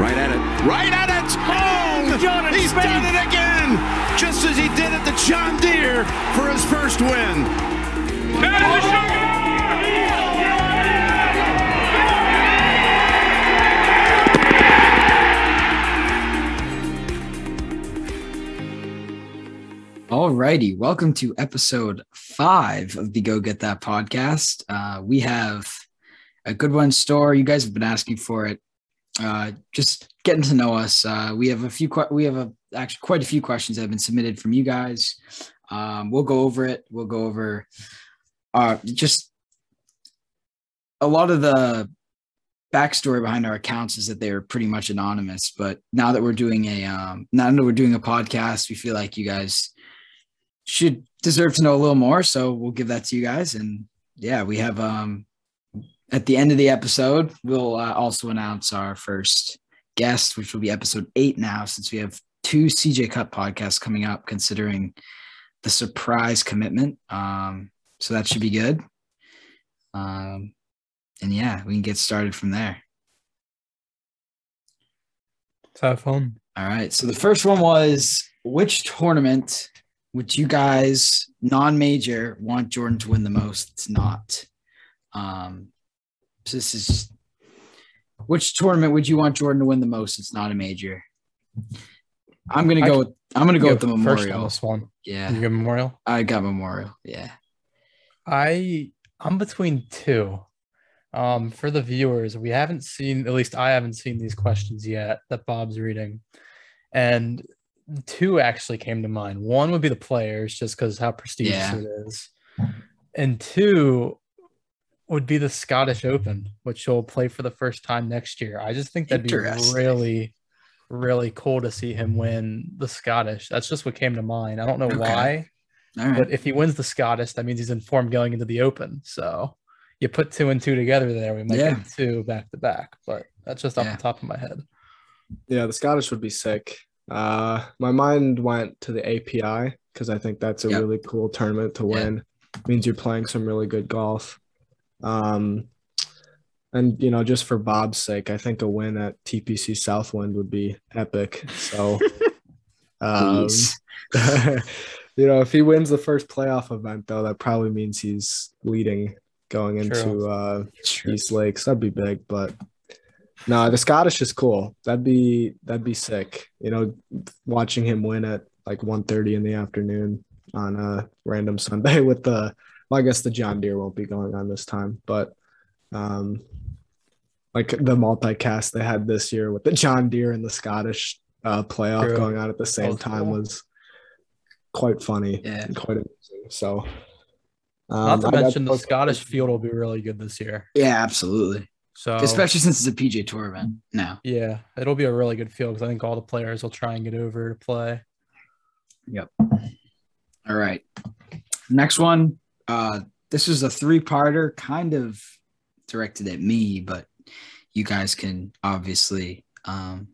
Right at it. Right at it. Oh, John he's Spade. done it again. Just as he did at the John Deere for his first win. Alrighty, welcome to episode five of the Go Get That podcast. Uh, we have a good one store. You guys have been asking for it. Uh, just getting to know us. Uh, we have a few. Que- we have a, actually quite a few questions that have been submitted from you guys. Um, we'll go over it. We'll go over uh, just a lot of the backstory behind our accounts is that they're pretty much anonymous. But now that we're doing a um, now that we're doing a podcast, we feel like you guys should deserve to know a little more. So we'll give that to you guys. And yeah, we have um at the end of the episode, we'll uh, also announce our first guest, which will be episode eight now, since we have two CJ Cup podcasts coming up, considering the surprise commitment. Um, so that should be good. Um, and yeah, we can get started from there. Let's have fun. All right. So the first one was which tournament would you guys non-major want Jordan to win the most? It's not. Um, this is which tournament would you want Jordan to win the most? It's not a major. I'm gonna go. With, I'm gonna go with the go first on Memorial. this one. Yeah, You go Memorial. I got Memorial. Yeah. I I'm between two. Um, for the viewers, we haven't seen at least I haven't seen these questions yet that Bob's reading, and two actually came to mind. One would be the players, just because how prestigious Yeah. it is, and two would be the Scottish Open, which he'll play for the first time next year. I just think that'd be really, really cool to see him win the Scottish. That's just what came to mind. I don't know Okay. why. All right. But if he wins the Scottish, that means he's informed going into the Open. So you put two and two together there, we might Yeah. get two back to back. But that's just off Yeah. the top of my head. Yeah, the Scottish would be sick. Uh, my mind went to the API because I think that's a Yep. really cool tournament to Yeah. win. Means you're playing some really good golf. Um, and you know, just for Bob's sake, I think a win at TPC Southwind would be epic. So, um, you know, if he wins the first playoff event, though, that probably means he's leading going into True. uh. East Lakes. That'd be big, but no, the Scottish is cool. That'd be that'd be sick. You know, watching him win at like 1.30 in the afternoon on a random Sunday with the well, I guess the John Deere won't be going on this time, but um like the multicast they had this year with the John Deere and the Scottish uh playoff True. going on at the same was time cool. was quite funny Yeah. and quite amazing. So Not um, to I'd- I'd mention the Scottish field will be really good this year. Yeah, absolutely. So Especially since it's a PGA Tour event now. yeah, it'll be a really good field because I think all the players will try and get over to play. Yep. All right. Next one. Uh, this is a three parter, kind of directed at me, but you guys can obviously um,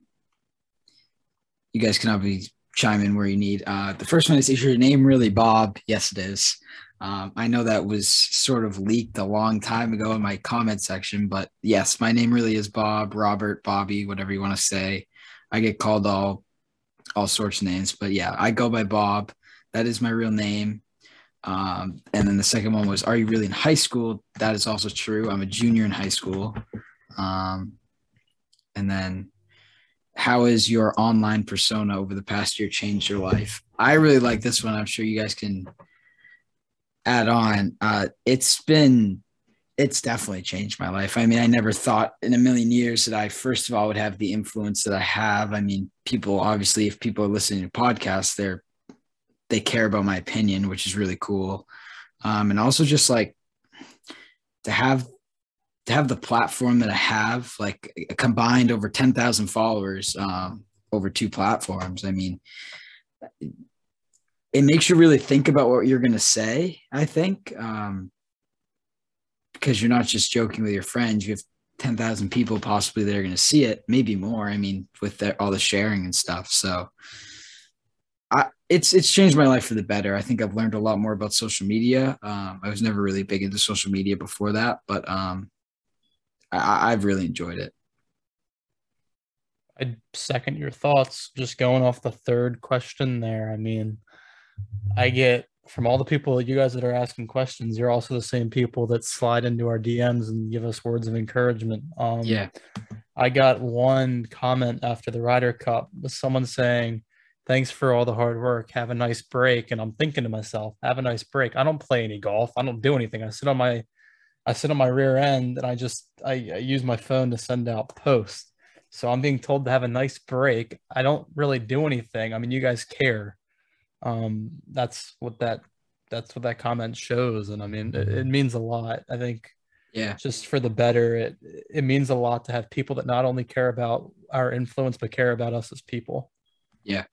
you guys can obviously chime in where you need. Uh, the first one is is your name really Bob? Yes, it is. Um, I know that was sort of leaked a long time ago in my comment section, but yes, my name really is Bob, Robert, Bobby, whatever you want to say. I get called all all sorts of names, but yeah, I go by Bob. That is my real name. Um, and then the second one was, Are you really in high school? That is also true. I'm a junior in high school. Um, and then, How has your online persona over the past year changed your life? I really like this one. I'm sure you guys can add on. Uh, it's been, it's definitely changed my life. I mean, I never thought in a million years that I, first of all, would have the influence that I have. I mean, people obviously, if people are listening to podcasts, they're they care about my opinion, which is really cool. Um, and also just like to have to have the platform that I have, like combined over 10,000 followers um, over two platforms. I mean, it makes you really think about what you're going to say, I think, um, because you're not just joking with your friends. You have 10,000 people possibly that are going to see it, maybe more. I mean, with all the sharing and stuff. So, I, it's it's changed my life for the better. I think I've learned a lot more about social media. Um, I was never really big into social media before that, but um, I, I've really enjoyed it. I second your thoughts. Just going off the third question there. I mean, I get from all the people you guys that are asking questions, you're also the same people that slide into our DMs and give us words of encouragement. Um, Yeah. I got one comment after the Ryder Cup with someone saying, Thanks for all the hard work. Have a nice break. And I'm thinking to myself, have a nice break. I don't play any golf. I don't do anything. I sit on my I sit on my rear end and I just I, I use my phone to send out posts. So I'm being told to have a nice break. I don't really do anything. I mean, you guys care. Um, that's what that that's what that comment shows. And I mean, it, it means a lot. I think Yeah. just for the better. It it means a lot to have people that not only care about our influence but care about us as people. Yeah,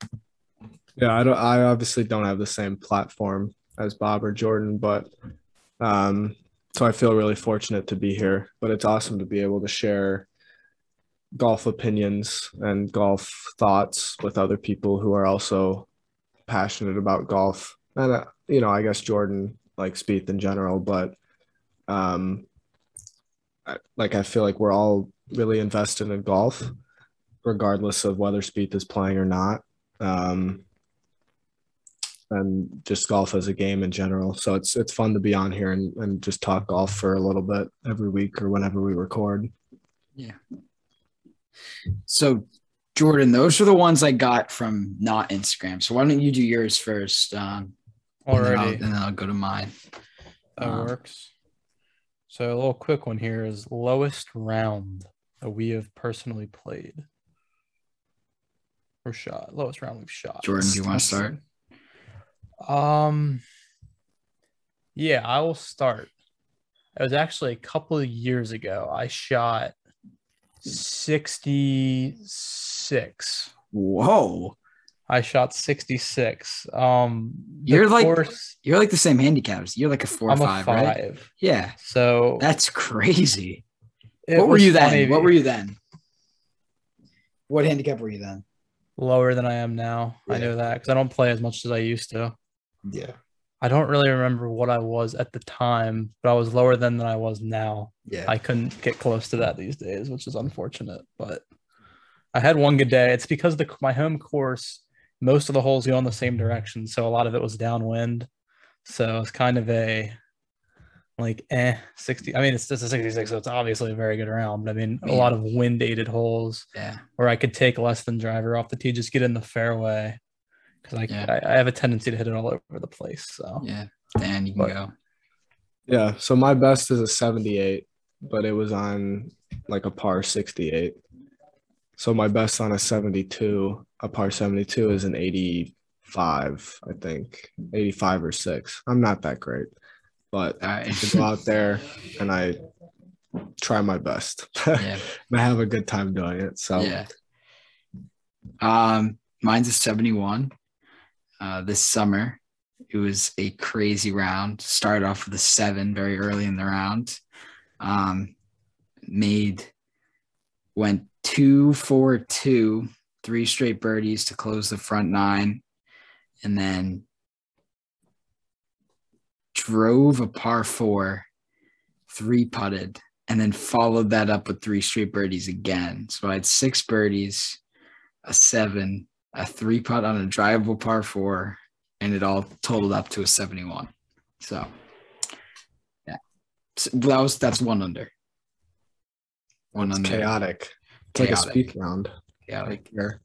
Yeah, I don't. I obviously don't have the same platform as Bob or Jordan, but um, so I feel really fortunate to be here. But it's awesome to be able to share golf opinions and golf thoughts with other people who are also passionate about golf. And uh, you know, I guess Jordan like Spieth in general, but um, I, like I feel like we're all really invested in golf, regardless of whether Spieth is playing or not. Um, and just golf as a game in general. So it's it's fun to be on here and, and just talk golf for a little bit every week or whenever we record. Yeah. So, Jordan, those are the ones I got from not Instagram. So why don't you do yours first? Um, and then I'll- Already, and then I'll go to mine. that um, works. So a little quick one here is lowest round that we have personally played or shot. Lowest round we've shot. Jordan, do you want to start? Um, yeah, I will start. It was actually a couple of years ago. I shot 66. Whoa, I shot 66. Um, You're like- course, you're like the same handicaps. You're like a 4 or I'm a five, five. right? Yeah, So that's crazy. what were was you funny then? What were you then? What handicap were you then? Lower than I am now? I know that because I don't play as much as I used to. Yeah, I don't really remember what I was at the time, but I was lower than than I was now. yeah. I couldn't get close to that these days, which is unfortunate. But I had one good day. It's because the my home course, most of the holes go in the same direction, so a lot of it was downwind. So it's kind of a like eh 60. I mean, it's just a 66, so it's obviously a very good round. But I mean, a lot of wind aided holes yeah, where I could take less than driver off the tee, just get in the fairway. Because I, Yeah. I I have a tendency to hit it all over the place. So yeah. Dan, you can But- go. Yeah. So my best is a 78, but it was on like a par 68. So my best on a 72, a par 72 is an 85, I think, 85 or six. I'm not that great, but right. I go out there and I try my best. yeah, I have a good time doing it. So yeah. Um, mine's a 71. Uh, this summer, it was a crazy round. Started off with a seven very early in the round. Um, made went two, four, two, three straight birdies to close the front nine, and then drove a par four, three putted, and then followed that up with three straight birdies again. So I had six birdies, a seven, a three putt on a drivable par four, and it all totaled up to a 71. So yeah. So that was that's one under. One it's under. chaotic. It's like a Chaotic. speed round. Chaotic. Here.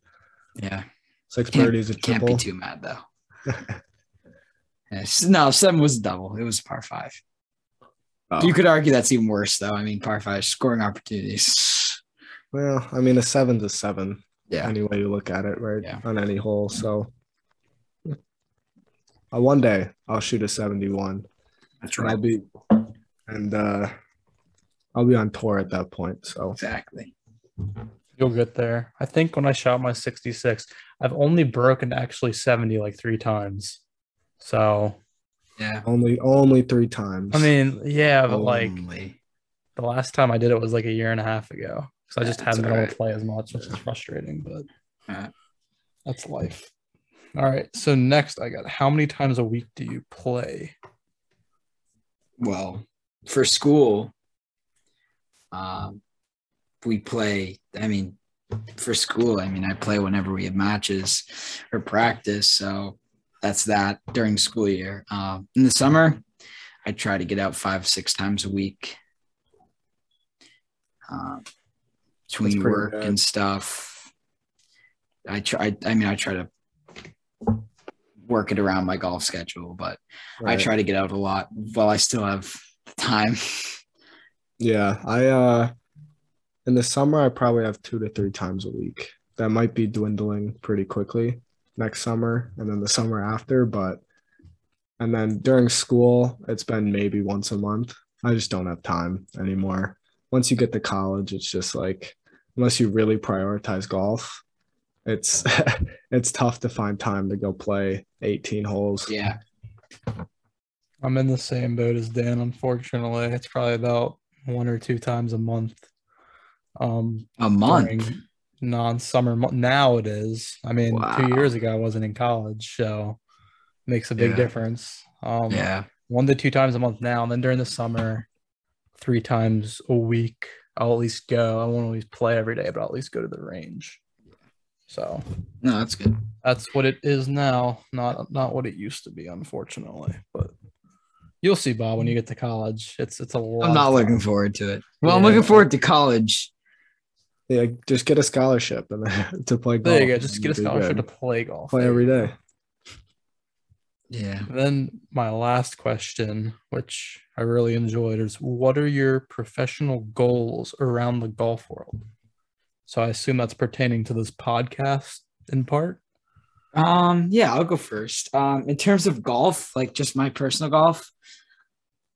Yeah. Six birdies, a Can't be too mad though. Yeah, no, seven was a double. It was a par five. Oh. You could argue that's even worse though. I mean, par five scoring opportunities. Well, I mean, a seven's a seven. Yeah. any way you look at it, right? Yeah. On any hole. So uh, one day I'll shoot a 71 That's and I'll be and uh I'll be on tour at that point. So Exactly. You'll get there. I think when I shot my 66, I've only broken actually 70 like three times. So, Yeah. only only three times. I mean, yeah, but like the last time I did it was like a year and a half ago. So I just haven't been able alright. to play as much, which is frustrating, but Alright. that's life. All right. So next I got how many times a week do you play? well, for school, um, we play. I mean, for school, I mean, I play whenever we have matches or practice. So that's that during school year. Um, in the summer, I try to get out five, six times a week. Um, between work good. and stuff. I try. I mean, I try to work it around my golf schedule, but I try to get out a lot while I still have the time. Yeah, I uh in the summer I probably have two to three times a week. That might be dwindling pretty quickly next summer and then the summer after, but and then during school it's been maybe once a month. I just don't have time anymore. Once you get to college, it's just like unless you really prioritize golf, it's it's tough to find time to go play 18 holes. yeah, I'm in the same boat as Dan, unfortunately. It's probably about one or two times a month. Um, a month. during non-summer mo- now it is. I mean, Wow. two years ago I wasn't in college, so makes a big Yeah. difference. Um, Yeah, one to two times a month now, and then during the summer, three times a week. I'll at least go. I won't always play every day, but I'll at least go to the range. So no, that's good. that's what it is now. Not not what it used to be, unfortunately. But you'll see, Bob, when you get to college. It's it's a lot. I'm not looking forward to it. Well, I'm looking forward to college. Yeah, just get a scholarship and to play golf. There you go. Just get a scholarship to play golf. play There every you go. day. Yeah. Then my last question, which I really enjoyed, is what are your professional goals around the golf world? So I assume that's pertaining to this podcast in part. Um, yeah, I'll go first. Um, in terms of golf, like just my personal golf,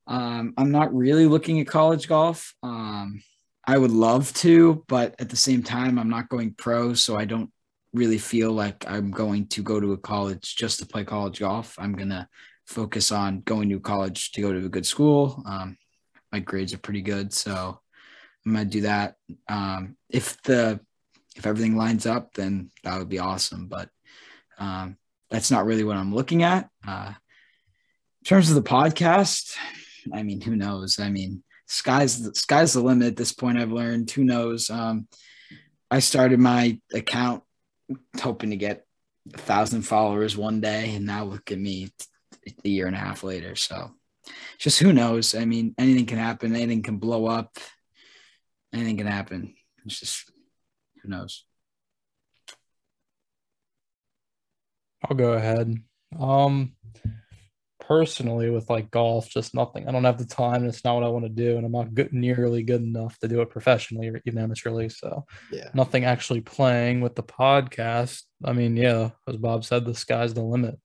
um, I'm not really looking at college golf. Um, I would love to, but at the same time, I'm not going pro, so I don't really feel like I'm going to go to a college just to play college golf. I'm gonna focus on going to college to go to a good school. Um, my grades are pretty good, so I'm gonna do that. Um, if the if everything lines up, then that would be awesome. But um, that's not really what I'm looking at. Uh, in terms of the podcast, I mean, who knows? I mean, sky's the, sky's the limit at this point. I've learned. Who knows? Um, I started my account hoping to get a thousand followers one day, and now look at me a year and a half later. So, just who knows? I mean, anything can happen. Anything can blow up. Anything can happen. It's just who knows. I'll go ahead. Um, personally, with like golf, just nothing. I don't have the time. And it's not what I want to do, and I'm not good, nearly good enough to do it professionally or even amateurly. So, Yeah. nothing actually playing with the podcast. I mean, yeah, as Bob said, the sky's the limit.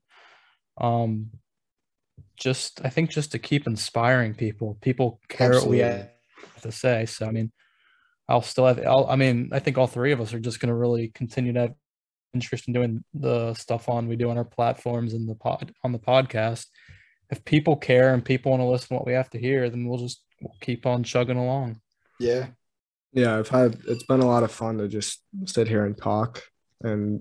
Um, just I think just to keep inspiring people. People care what we have to say. So I mean, I'll still have. I'll, I mean, I think all three of us are just going to really continue to have interest in doing the stuff on we do on our platforms and the pod on the podcast. If people care and people want to listen to what we have to hear, then we'll just we'll keep on chugging along. Yeah. Yeah, I've had it's been a lot of fun to just sit here and talk and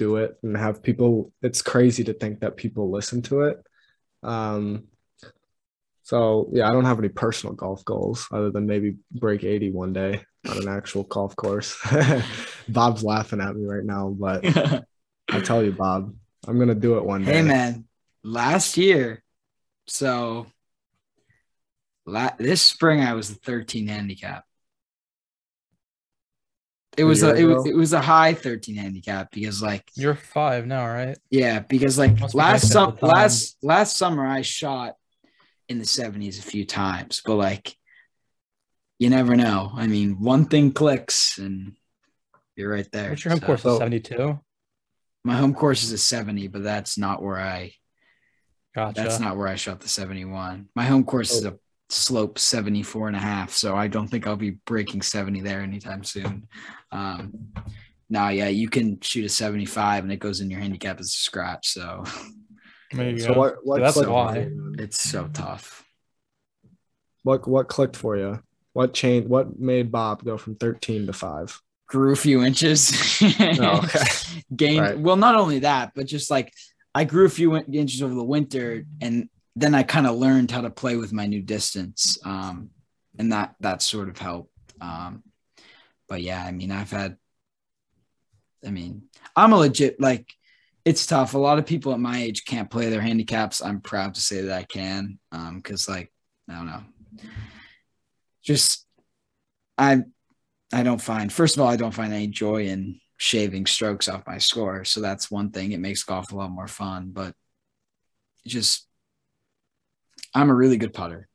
do it and have people it's crazy to think that people listen to it. Um so yeah, I don't have any personal golf goals other than maybe break 80 one day on an actual golf course. Bob's laughing at me right now, but I tell you, Bob, I'm gonna do it one day. Hey man, last year, so la- this spring I was a 13 handicap. It was a year it was, it was a high 13 handicap because like You're five now, right? yeah because like last nice sum- last last summer I shot in the 70s a few times but like you never know I mean one thing clicks and you're right there What's your home So, course? so- Seventy two. my home course is a 70 but that's not where I Gotcha. That's not where I shot the 71. My home course is a slope 74 and a half. So I don't think I'll be breaking 70 there anytime soon. Um, now, yeah, you can shoot a 75 and it goes in your handicap as a scratch. So There you So go. what what That's clicked why. it's so tough. What what clicked for you? What changed what made Bob go from 13 to 5? Grew a few inches. Oh, okay. Gained, Right. well, not only that, but just like I grew a few in- inches over the winter and then I kind of learned how to play with my new distance. Um, and that, that sort of helped. Um, but yeah, I mean, I've had I mean, I'm a legit like. It's tough. A lot of people at my age can't play their handicaps. I'm proud to say that I can, um, because like I don't know, just I I don't find first of all I don't find any joy in shaving strokes off my score, so that's one thing. It makes golf a lot more fun, but just I'm a really good putter,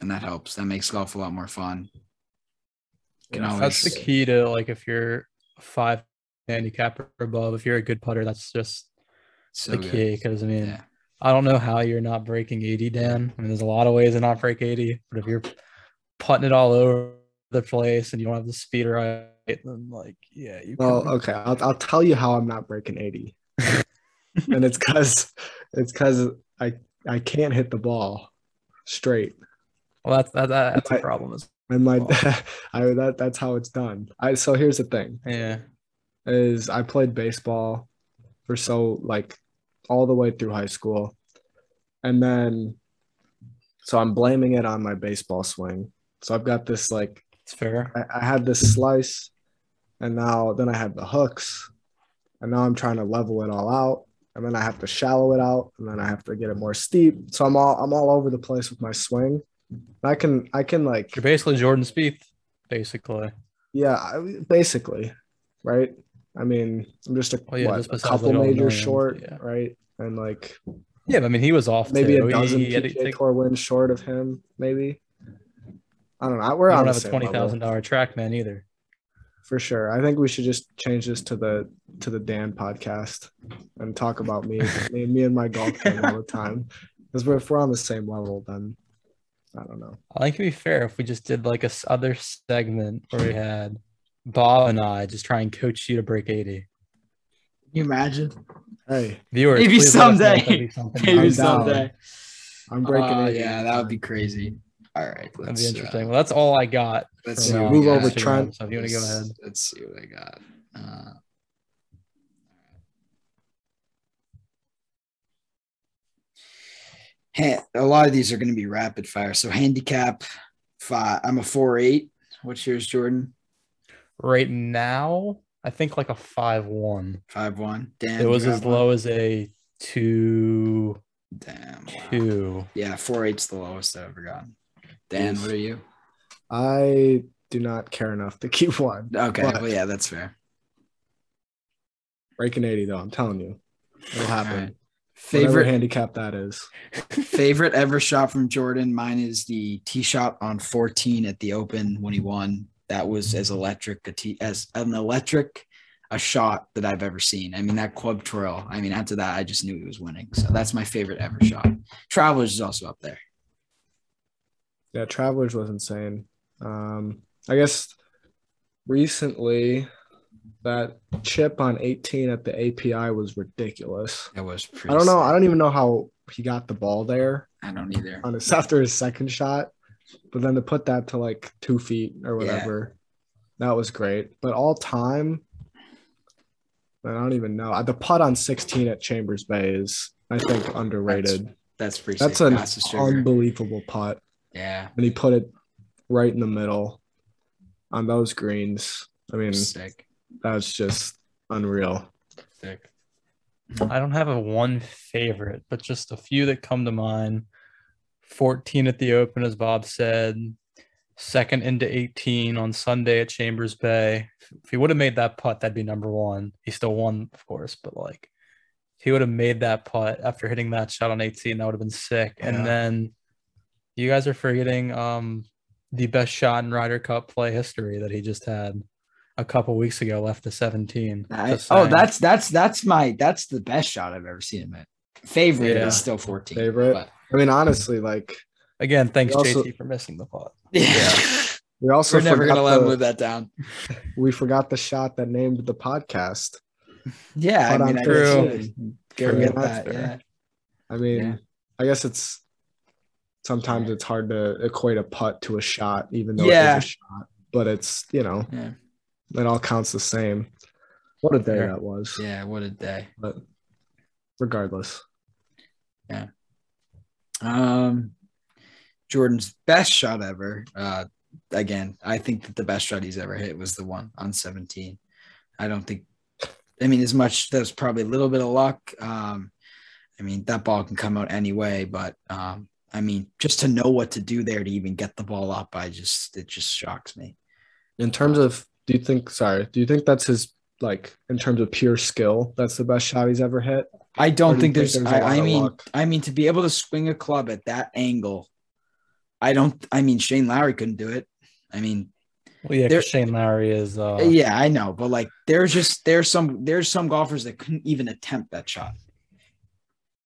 and that helps. That makes golf a lot more fun. Can Yeah, always- that's the key to like if you're a five handicap or above, if you're a good putter, that's just So the key. Because I mean, Yeah. I don't know how you're not breaking 80, Dan. I mean, there's a lot of ways to not break 80, but if you're putting it all over the place and you don't have the speed right, then like, yeah, you Well, can- okay, I'll I'll tell you how I'm not breaking 80. and it's cuz it's cuz I I can't hit the ball straight. well, that's that, that, that's a I- problem. Is And my. I that that's how it's done. I so here's the thing yeah, is I played baseball for so like all the way through high school. And then so I'm blaming it on my baseball swing. So I've got this like it's fair. I, I had this slice and now then I had the hooks and now I'm trying to level it all out and then I have to shallow it out and then I have to get it more steep. So I'm all I'm all over the place with my swing. I can I can like You're basically Jordan Spieth, basically. yeah, I, basically, right? I mean, I'm just a, Well, yeah, what, a couple like all the majors short, yeah. right? And like Yeah, but I mean, he was off. maybe too. a dozen he PGA Tour wins short of him, maybe. I don't know. We're you on don't have a same twenty level. thousand dollar TrackMan either. for sure. I think we should just change this to the to the Dan podcast and talk about me, me, me and my golf game all the time. Because if we're on the same level, then I don't know. I think it'd be fair if we just did like a s- other segment where we had Bob and I just try and coach you to break eighty. Can you imagine? Hey, Viewers, Maybe please let us know if someday. that'd be something Maybe you- I'm down. someday. I'm breaking Uh, it. yeah, that would be crazy. All right, That'd let's be uh, interesting. well, that's all I got. let's see uh, what we Move over, Trent. So if you want to go ahead, Let's see what I got. Uh, a lot of these are going to be rapid fire. So handicap five. I'm a four eight. What's yours, Jordan? right now, I think like a five one. Five one. Dan. It was as one? low as a two Damn. wow. two. Yeah, four eight's the lowest I've ever gotten. Dan, what are you? I do not care enough to keep one. Okay, well, yeah, that's fair. breaking 80 though, I'm telling you. It'll happen. Right. Favorite Favorite handicap that is. favorite ever shot from Jordan. Mine is the tee shot on 14 at the Open when he won. That was as electric a tee as an electric a shot that I've ever seen. I mean that club twirl. I mean after that I just knew he was winning. So that's my favorite ever shot. Travelers is also up there. Yeah, Travelers was insane. Um, I guess recently that chip on 18 at the API was ridiculous. It was. I don't know. sick. I don't even know how he got the ball there I don't either. on his after his second shot, but then to put that to like two feet or Yeah. whatever, that was great. But all time, I don't even know. The putt on 16 at Chambers Bay is, I think, underrated. That's pretty. That's an unbelievable putt. Yeah. and he put it right in the middle um, on those greens. I mean, Sick. that's just unreal. Sick. I don't have a one favorite, but just a few that come to mind. 14 at the Open, as Bob said. Second into 18 on Sunday at Chambers Bay. If he would have made that putt, that'd be number one. He still won, of course, but like if he would have made that putt after hitting that shot on 18, that would have been sick. Yeah. And then you guys are forgetting um the best shot in Ryder Cup play history that he just had a couple weeks ago, left to 17. I- oh, that's that's that's my that's the best shot I've ever seen him at. Favorite Yeah. is still 14. Favorite? but- I mean, honestly, like again. Thanks, Also- JT, for missing the putt. Yeah. we also We're never gonna let him the- live that down. we forgot the shot that named the podcast. Yeah, I mean, I True. guess True. Get that. Yeah. I mean, Yeah. I guess it's sometimes it's hard to equate a putt to a shot, even though Yeah. it is a shot. But it's you know Yeah. it all counts the same. What a day that was. Yeah. What a day. But regardless, Yeah. Um, Jordan's best shot ever. Uh, again, I think that the best shot he's ever hit was the one on 17. I don't think I mean, as much there's probably a little bit of luck. Um, I mean, that ball can come out anyway, but um, I mean, just to know what to do there to even get the ball up, I just it just shocks me. In terms of, do you think? Sorry, do you think that's his like in terms of pure skill? That's the best shot he's ever hit. I do don't you think think there's. there's a lot I, I mean, luck? I mean, to be able to swing a club at that angle, I don't. I mean, Shane Lowry couldn't do it. I mean, Well, yeah, There- Shane Lowry is. Uh, yeah, I know, but like, there's just there's some there's some golfers that couldn't even attempt that shot.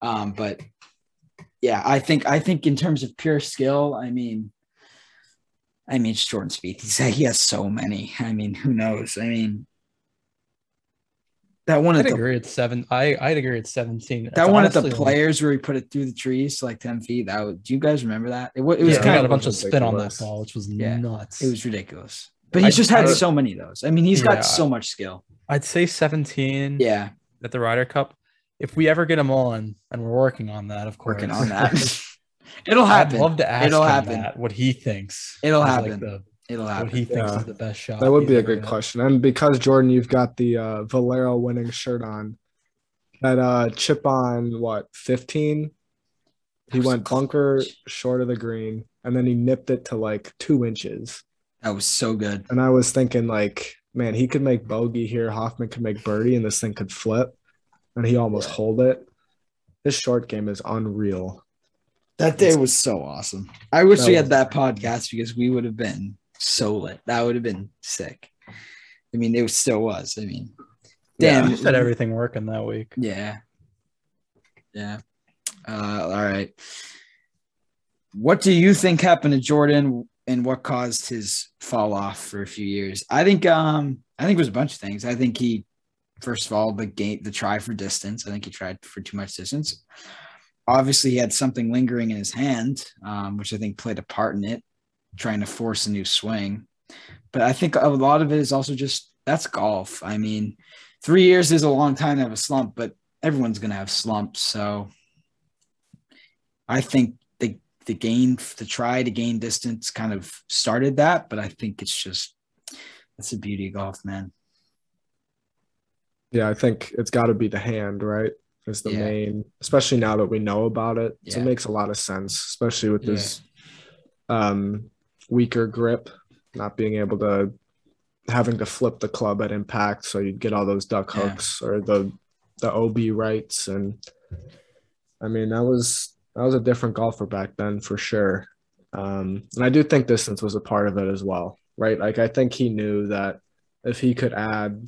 Um, but yeah, I think I think in terms of pure skill, I mean, I mean, it's Jordan Spieth. He's he has so many. I mean, who knows? I mean, that one I'd the agree at seven. I I'd agree at seventeen. that It's one at the honestly, like- players where he put it through the trees to like ten feet. That was, do you guys remember that? It, it was yeah, he kind got a bunch of spin on that ball, which was Yeah. nuts. it was ridiculous. But he's I- just had I- so many of those. I mean, he's Yeah. got so much skill. I'd say seventeen. Yeah, at the Ryder Cup. If we ever get him on, and we're working on that, of course. working on that. It'll I'd happen. love to ask It'll him happen. that, what he thinks. It'll is, happen. the- It'll happen. what he thinks Yeah. is the best shot. That would be a ever good hit. question. And because Jordan, you've got the uh, Valero winning shirt on, that uh, chip on what fifteen? He went bunker clutch. short of the green, and then he nipped it to like two inches. That was so good. And I was thinking, like, man, he could make bogey here. Hoffman could make birdie, and this thing could flip. And he almost Yeah. hold it. His short game is unreal. That day was so awesome. I wish That we had that podcast because we would have been so lit. That would have been sick. I mean, it was, still was. I mean, damn. He just had everything working that week. Yeah. Yeah. Uh, all right. What do you think happened to Jordan and what caused his fall off for a few years? I think um I think it was a bunch of things. I think he first of all the game the try for distance. I think he tried for too much distance. Obviously, he had something lingering in his hand, um, which I think played a part in it, trying to force a new swing. But I think a lot of it is also just that's golf. I mean, three years is a long time to have a slump, but everyone's going to have slumps. So I think the the gain the try to gain distance kind of started that, but I think it's just that's the beauty of golf, man. Yeah, I think it's got to be the hand, right? Is the Yeah. main, especially now that we know about it. So it makes a lot of sense, especially with Yeah. his um, weaker grip, not being able to having to flip the club at impact, so you'd get all those duck Yeah. hooks or the the OB rights, and I mean that was that was a different golfer back then for sure. Um, and I do think distance was a part of it as well, right? Like I think he knew that if he could add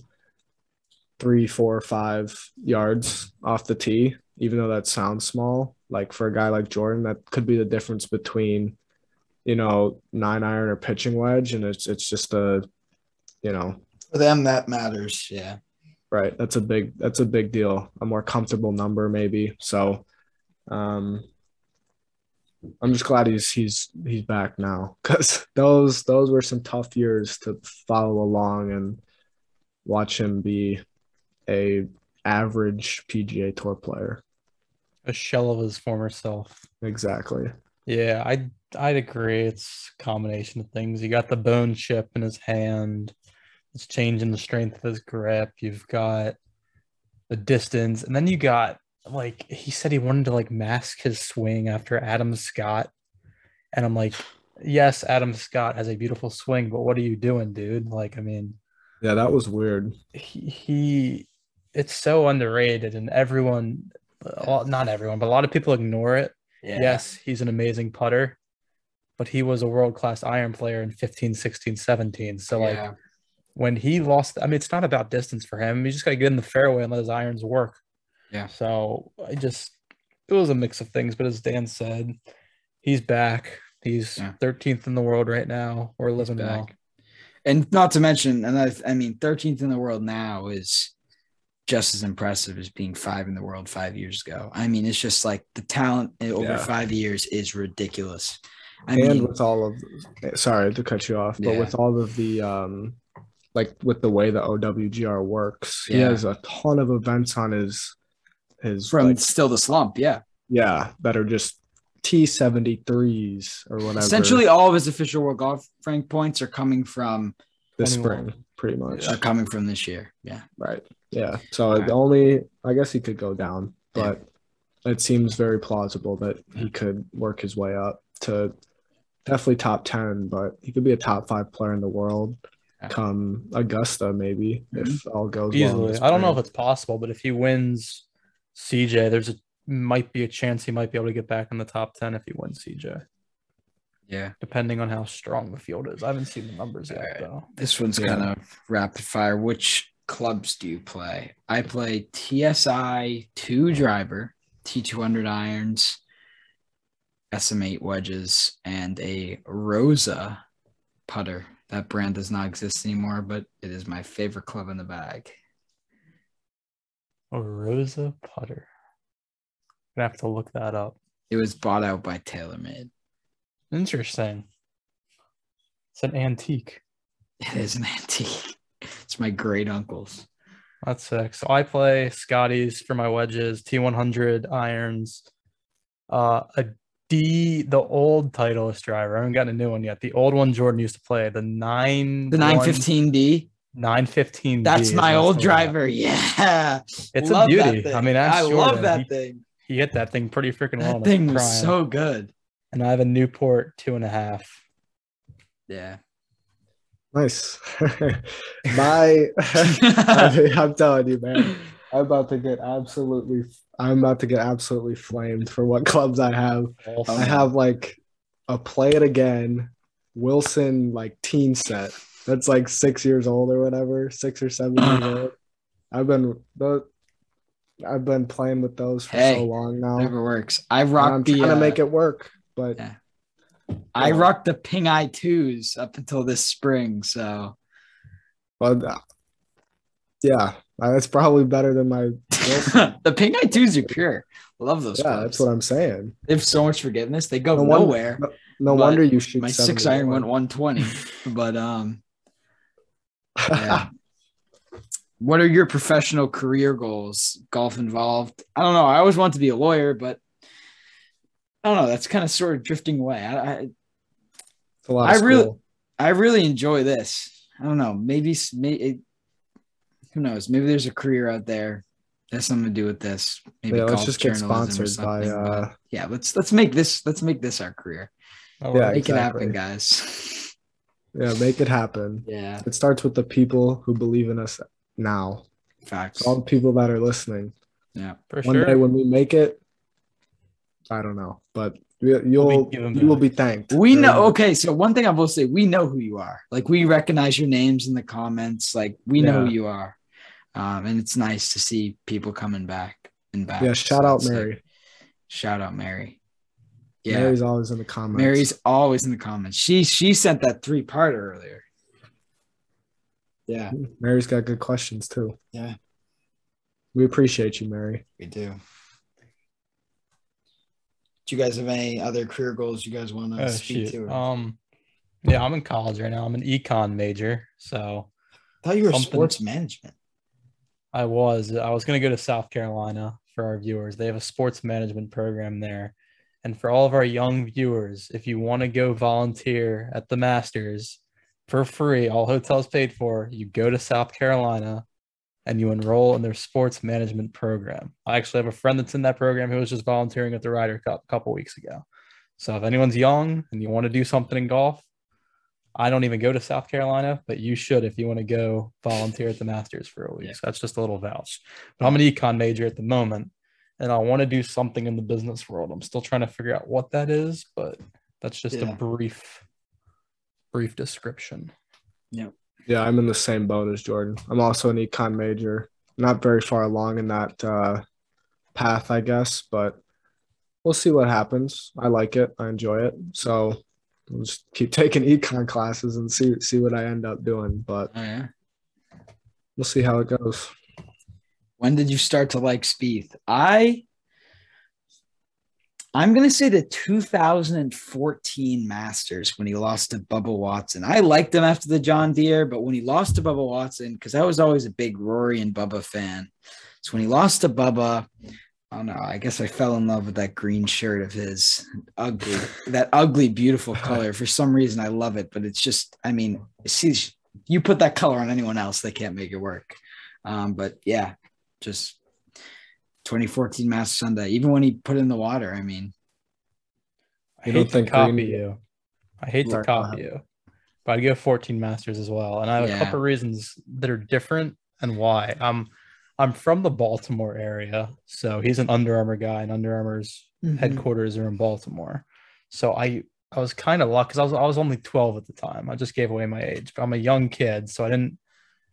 three, four, five yards off the tee, even though that sounds small, like for a guy like Jordan, that could be the difference between, you know, nine iron or pitching wedge, and it's it's just a, you know, For them, that matters. Yeah. right. That's a big that's a big deal. A more comfortable number, maybe. So, um, I'm just glad he's he's he's back now because those those were some tough years to follow along and watch him be a average PGA Tour player. A shell of his former self. Exactly. Yeah, I'd I'd agree. It's a combination of things. You got the bone chip in his hand. It's changing the strength of his grip. You've got the distance, and then you got like he said he wanted to like mask his swing after Adam Scott, and I'm like, yes, Adam Scott has a beautiful swing, but what are you doing, dude? Like, I mean, Yeah, that was weird. he, he it's so underrated, and everyone, well, not everyone, but a lot of people ignore it. Yeah. Yes, he's an amazing putter, but he was a world class iron player in 15, 16, 17. So, like, when he lost, I mean, it's not about distance for him. He just got to get in the fairway and let his irons work. Yeah. So, I just, it was a mix of things. But as Dan said, he's back. He's Yeah. 13th in the world right now. We're living well. back. And not to mention, and I, I mean, 13th in the world now is just as impressive as being five in the world five years ago. I mean, it's just like the talent over Yeah. five years is ridiculous. I and mean, with all of sorry to cut you off, but Yeah. with all of the um like with the way the OWGR works, he has a ton of events on his his from like, still the slump, yeah. yeah, that are just T seventy threes or whatever. Essentially, all of his official world golf rank points are coming from this 21. spring. pretty much. Uh, coming from this year. Yeah. Right. Yeah. So Alright. the only, I guess he could go down, but it seems very plausible that he could work his way up to definitely top 10, but he could be a top five player in the world Yeah. come Augusta, maybe, if all goes well. Easily. the I don't know if it's possible, but if he wins CJ, there's a might be a chance he might be able to get back in the top 10 if he wins CJ, Yeah. depending on how strong the field is. I haven't seen the numbers yet, Alright. though. This one's Yeah. kind of rapid fire. Which clubs do you play? I play TSI 2 driver, T200 irons, SM8 wedges, and a Rossa putter. That brand does not exist anymore, but it is my favorite club in the bag. A Rossa putter. Gonna have to look that up. It was bought out by TaylorMade. Interesting. It's an antique. It is an antique. It's my great uncle's. That's sick. So I play Scotties for my wedges, T100 irons, uh, a D, the old Titleist driver. I haven't gotten a new one yet. The old one Jordan used to play, the nine, The 915D. 915. That's my old driver. Yeah. It's Love a that beauty. I mean, I love that he, thing. he hit that thing pretty freaking well. That thing was so good. And I have a Newport two and a half. Yeah. Nice. My, I mean, I'm telling you, man, I'm about to get absolutely, I'm about to get absolutely flamed for what clubs I have. Also, I have like a play it again Wilson like teen set. That's like six years old or whatever, six or seven years old. I've been tho- I've been playing with those for Hey, so long now. Never works. I and rock I'm the trying to uh, make it work, but yeah. I rocked the ping eye twos up until this spring. So but uh, yeah, that's probably better than my. The ping eye twos are pure. Love those. yeah, clubs. that's what I'm saying. They have so much forgiveness. They go No wonder- nowhere. No, no wonder you shoot My six iron went 120. but um, yeah. what are your professional career goals? Golf involved? I don't know. I always want to be a lawyer, but I don't know. That's kind of sort of drifting away. I, I It's a lot I really- school. I really enjoy this. I don't know. Maybe, s- may it, who knows? Maybe there's a career out there that's something to do with this. Maybe Yeah, let's just get journalism sponsored by, uh, yeah, let's let's make this let's make this our career. all Yeah, right. Make it exactly. happen, guys. Yeah, make it happen. yeah, It starts with the people who believe in us now. facts. All the people that are listening. Yeah, for One sure. day when we make it, I don't know, but we- you'll given you will be thanked. we know. Okay, so one thing I will say, we know who you are. Like we recognize your names in the comments. Like we know who you are, um, and it's nice to see people coming back and back. Yeah, shout So out it's like- Mary. shout out Mary. Yeah, Mary's always in the comments. Mary's always in the comments. She she sent that three part earlier. Yeah, Mary's got good questions too. Yeah. We appreciate you, Mary. we do. Do you guys have any other career goals you guys want to Oh, speak shoot. to? Um, yeah, I'm in college right now. I'm an econ major, so I thought you were something- sports management. I was I was gonna go to South Carolina for our viewers. They have a sports management program there, and for all of our young viewers, if you want to go volunteer at the Masters for free, all hotels paid for, you go to South Carolina and you enroll in their sports management program. I actually have a friend that's in that program who was just volunteering at the Ryder Cup a couple weeks ago. So if anyone's young and you want to do something in golf, I don't even go to South Carolina, but you should if you want to go volunteer at the Masters for a week. Yeah. So that's just a little vouch. But I'm an econ major at the moment, and I want to do something in the business world. I'm still trying to figure out what that is, but that's just Yeah. a brief, brief description. Yeah, I'm in the same boat as Jordan. I'm also an econ major. Not very far along in that uh, path, I guess, but we'll see what happens. I like it. I enjoy it. So we'll just keep taking econ classes and see see what I end up doing. But Oh yeah. we'll see how it goes. When did you start to like Spieth? I I'm gonna say the 2014 Masters when he lost to Bubba Watson. I liked him after the John Deere, but when he lost to Bubba Watson, because I was always a big Rory and Bubba fan. So when he lost to Bubba, I don't know. I guess I fell in love with that green shirt of his. Ugly, that ugly, beautiful color. For some reason, I love it, but it's just, I mean, see, you put that color on anyone else, they can't make it work. Um, but yeah, just 2014 Master Sunday. Even when he put in the water, I mean, I hate don't to think copy Green- you. I hate to copy that. you, but I'd go 14 Masters as well, and I have Yeah. a couple reasons that are different and why. I'm I'm from the Baltimore area, so he's an Under Armour guy, and Under Armour's Mm-hmm. headquarters are in Baltimore. So I I was kind of lucky because I was I was only 12 at the time. I just gave away my age, but I'm a young kid, so I didn't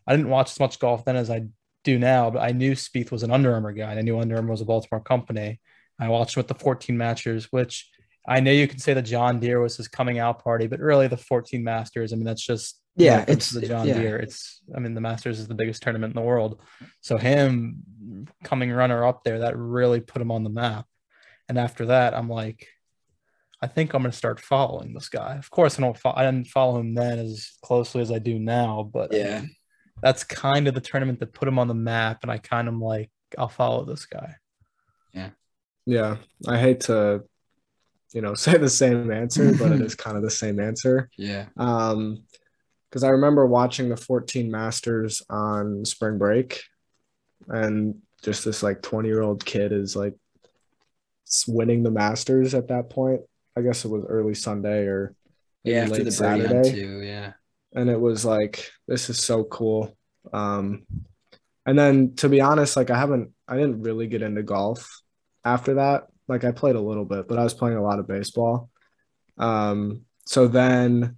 I didn't watch as much golf then as I do now. But I knew Spieth was an Under Armour guy, and I knew Under Armour was a Baltimore company. I watched him with the 14 Masters, which I know you can say the John Deere was his coming out party, but really the 14 Masters. I mean, that's just Yeah, it's- the John yeah. Deere. It's I mean, the Masters is the biggest tournament in the world. So him coming runner up there, that really put him on the map. And after that, I'm like, I think I'm gonna start following this guy. Of course, I don't. Fo- I didn't follow him then as closely as I do now, but I yeah, mean, that's kind of the tournament that put him on the map, and I kind of like, I'll follow this guy. Yeah, yeah. I hate to, you know, say the same answer, but it is kind of the same answer. yeah, Um, because I remember watching the 14 Masters on spring break, and just this like 20 year old kid is like winning the Masters at that point. I guess it was early Sunday or yeah. After late the Saturday. too, yeah, and it was like this is so cool. Um and then to be honest like i haven't i didn't really get into golf after that. Like i played a little bit but i was playing a lot of baseball. Um so then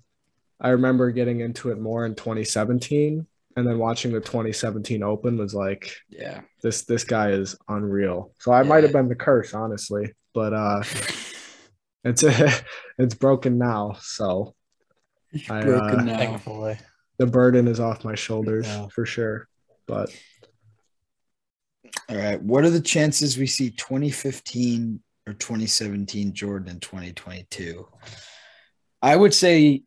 i remember getting into it more in 2017 and then watching the 2017 open was like yeah. this this guy is unreal. So i might have been the curse honestly but uh it's it's broken now so I, broken uh, now. Thankfully, the burden is off my shoulders Yeah. for sure. But All right. What are the chances we see 2015 or 2017 Jordan in 2022? I would say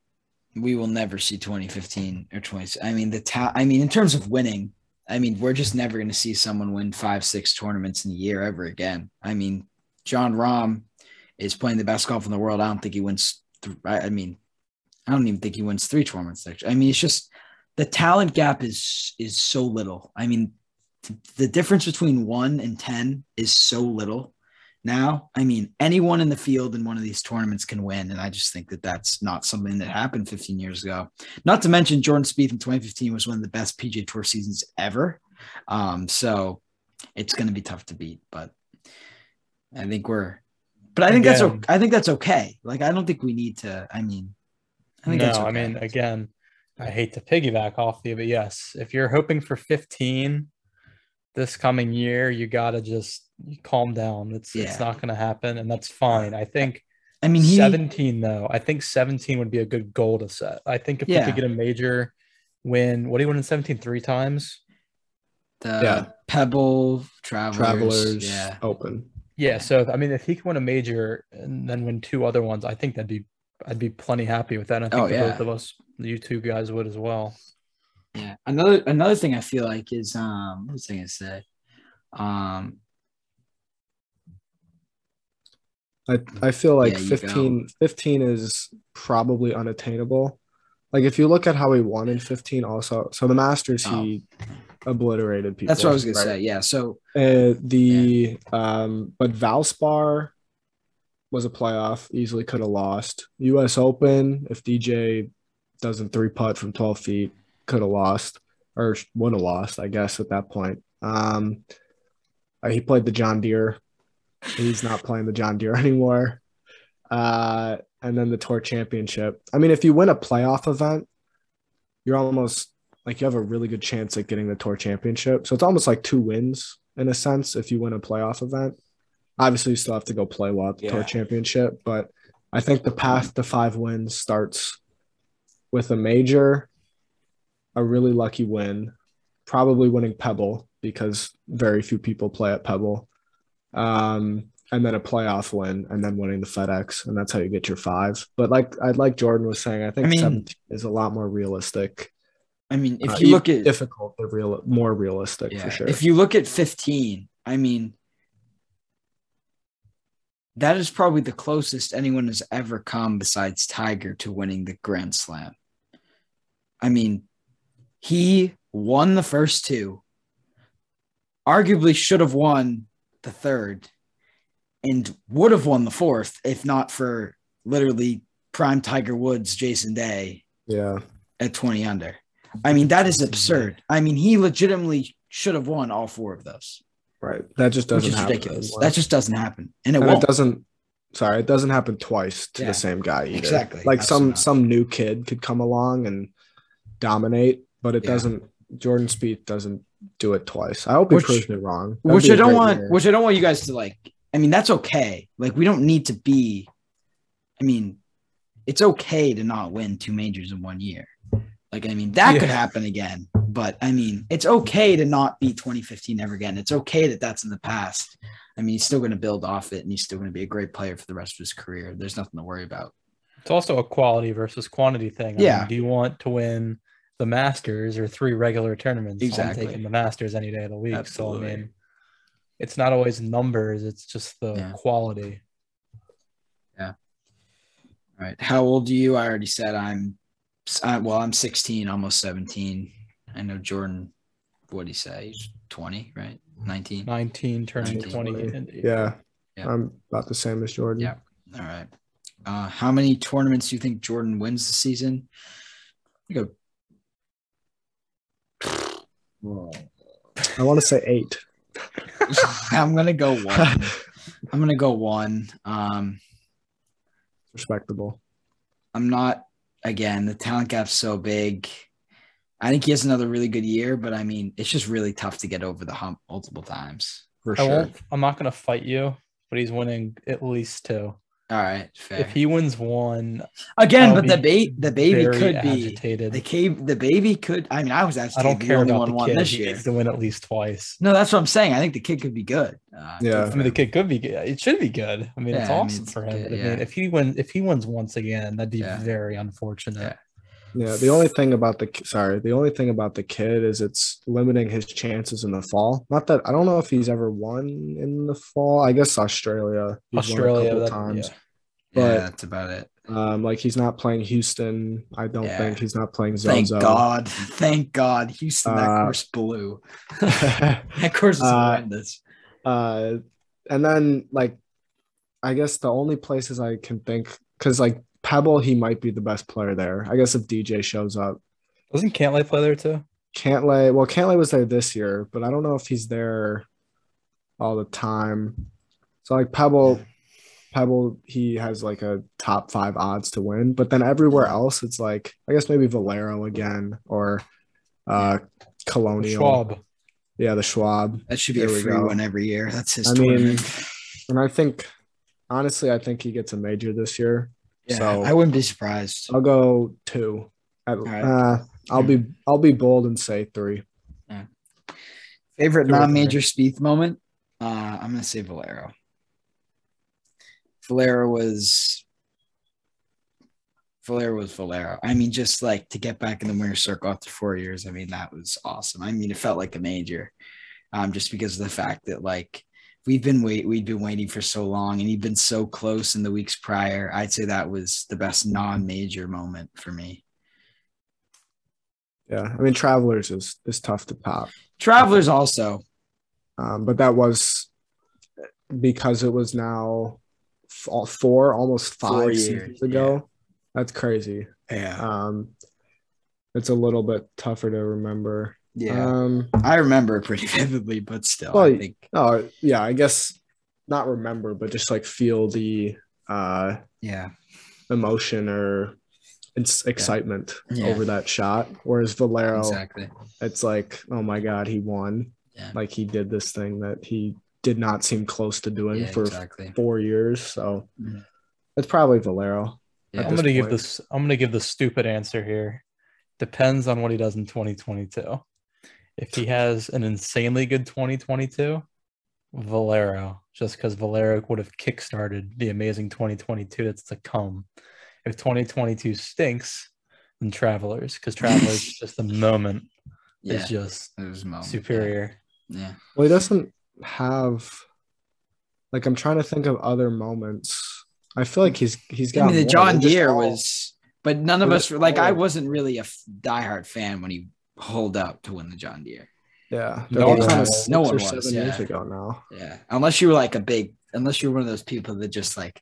we will never see 2015 or 20. I mean, the ta- I mean, in terms of winning, I mean, we're just never going to see someone win five, six tournaments in a year ever again. I mean, Jon Rahm is playing the best golf in the world. I don't think he wins. Th- I I mean, I don't even think he wins three tournaments. Actually, I mean, it's just the talent gap is is so little. I mean, th- the difference between one and ten is so little. Now, I mean, anyone in the field in one of these tournaments can win, and I just think that that's not something that happened 15 years ago. Not to mention, Jordan Spieth in 2015 was one of the best PGA Tour seasons ever. Um, so it's going to be tough to beat, but I think we're. But I think that's Again. okay. I think that's okay. Like I don't think we need to. I mean, I think no, that's okay. I mean, again, I hate to piggyback off you, but yes, if you're hoping for 15 this coming year, you gotta just calm down. It's Yeah. it's not gonna happen, and that's fine. I think I mean, he, 17 though. I think 17 would be a good goal to set. I think if we Yeah. could get a major win, what do you win in 17? Three times? the Yeah. Pebble Travelers, Travelers yeah, Open. Yeah. So I mean, if he could win a major and then win two other ones, I think that'd be I'd be plenty happy with that. I think Oh, the yeah. both of us, you two guys, would as well. yeah. Another another thing I feel like is um, what was I gonna say? Um, I, I feel like Yeah, 15, 15 is probably unattainable. Like if you look at how he won in 15 also, so the Masters he obliterated people. that's what I was gonna right? say. Yeah. So Uh, the um, but Valspar was a playoff. Easily could have lost. U.S. Open. If DJ doesn't three putt from 12 feet, could have lost or would have lost. I guess at that point. Um, uh, he played the John Deere. He's not playing the John Deere anymore. Uh, and then the Tour Championship. I mean, if you win a playoff event, you're almost like you have a really good chance at getting the Tour Championship. So it's almost like two wins in a sense if you win a playoff event. Obviously, you still have to go play well at the Tour Championship, but I think the path to five wins starts with a major, a really lucky win, probably winning Pebble because very few people play at Pebble, um, and then a playoff win, and then winning the FedEx, and that's how you get your five. But like I like Jordan was saying, I think I mean- 17 is a lot more realistic. I mean, if Uh, you look at difficult, but real more realistic yeah, for sure. if you look at 15, I mean, that is probably the closest anyone has ever come besides Tiger to winning the Grand Slam. I mean, He won the first two, arguably should have won the third, and would have won the fourth if not for literally prime Tiger Woods, Jason Day Yeah. at 20 under. I mean, that is absurd. I mean, he legitimately should have won all four of those, Right. That just doesn't is happen. ridiculous. That just doesn't happen. And it and won't. it doesn't sorry, it doesn't happen twice to Yeah. the same guy either. Exactly. Like some some new kid could come along and dominate, but it Yeah. doesn't Jordan Spieth doesn't do it twice. I hope he Which- proves me wrong. That'd which I don't want year. which I don't want you guys to like. I mean, that's okay. Like we don't need to be I mean, it's okay to not win two majors in one year. Like I mean, that could happen again, but I mean, it's okay to not be 2015 ever again. It's okay that that's in the past. I mean, he's still going to build off it and he's still going to be a great player for the rest of his career. There's nothing to worry about. It's also a quality versus quantity thing. I Yeah. mean, do you want to win the Masters or three regular tournaments? Exactly. I'm taking the Masters any day of the week. Absolutely. So I mean, it's not always numbers; it's just the Yeah. quality. Yeah. All right. How old are you? I already said I'm I, well, I'm 16, almost 17. I know Jordan, what did he say? He's 20, right? 19. 19 turning 19, 20. twenty. Yeah. Yeah. I'm about the same as Jordan. Yeah. All right. Uh, how many tournaments do you think Jordan wins this season? I go. I want to say eight. I'm gonna go one. I'm gonna go one. Um, Respectable. I'm not. Again, the talent gap's so big. I think he has another really good year, but I mean, it's just really tough to get over the hump multiple times. For I sure. I'm not going to fight you, but he's winning at least two. All right, fair. If he wins one, Again, I'll but the be ba- the baby very could be agitated. the cave. The baby could. I mean, I was I don't care only about the kid. this He year. needs to win at least twice. No, that's what I'm saying. I think the kid could be good. Uh, good Yeah. I mean, the kid could be good. It should be good. I mean, it's Yeah, I mean, awesome it's for him. good, but I mean, if he wins, if he wins once again, that'd be Yeah. very unfortunate. Yeah. Yeah, the only thing about the sorry, the only thing about the kid is it's limiting his chances in the fall. Not that I don't know if he's ever won in the fall. I guess Australia, he's won a Australia, couple that, times. yeah. yeah, that's about it. Um, like he's not playing Houston. I don't Yeah. think he's not playing Thank God. Thank God. Houston, that Uh, course blew. That course is Uh, horrendous. uh, and then like, I guess the only places I can think because like Pebble, he might be the best player there. I guess if DJ shows up, Doesn't Cantlay play there too? Cantlay. Well, Cantlay was there this year, but I don't know if he's there all the time. So like Pebble, Pebble, he has like a top five odds to win, but then everywhere else, it's like I guess maybe Valero again or uh Colonial. Schwab. Yeah, the Schwab. That should be a there we free go. one every year. That's his I mean. And I think honestly, I think he gets a major this year. Yeah, so- I wouldn't be surprised. I'll go two. At, right. uh, I'll be I'll be bold and say three. Favorite non-major Spieth moment? Uh, I'm gonna say Valero. Valero was Valero was Valero. I mean, just like to get back in the winner's circle after four years. I mean, that was awesome. I mean, it felt like a major, um, just because of the fact that like we've been wait we've been waiting for so long, and he'd been so close in the weeks prior. I'd say that was the best non-major moment for me. Yeah, I mean Travelers is is tough to top. Travelers also, um, but that was because it was now four, almost five Four seasons years, ago. That's crazy. yeah, Um, it's a little bit tougher to remember. Yeah. Um, I remember it pretty vividly, but still, Well, I think oh yeah, I guess not remember, but just like feel the uh, yeah, emotion or it's excitement Yeah. over that shot. Whereas Valero, exactly. it's like, oh my god, he won. Yeah. Like he did this thing that he did not seem close to doing Yeah, for exactly. four years. So Mhm. it's probably Valero. Yeah. I'm gonna give this. I'm gonna give the stupid answer here. Depends on what he does in 2022. If he has an insanely good 2022, Valero, just because Valero would have kickstarted the amazing 2022 that's to come. If 2022 stinks, then Travelers, because Travelers just the moment Yeah, is just it was a moment. superior. Yeah. Well, he doesn't have like I'm trying to think of other moments. I feel like he's he's I got mean, the more. John They're Deere all- was, but none of us just like. I wasn't really a f- diehard fan when he hold out to win the John Deere. Yeah, No they're one was. No one was, seven years yeah. ago now. Yeah, unless you were like a big, unless you were one of those people that just like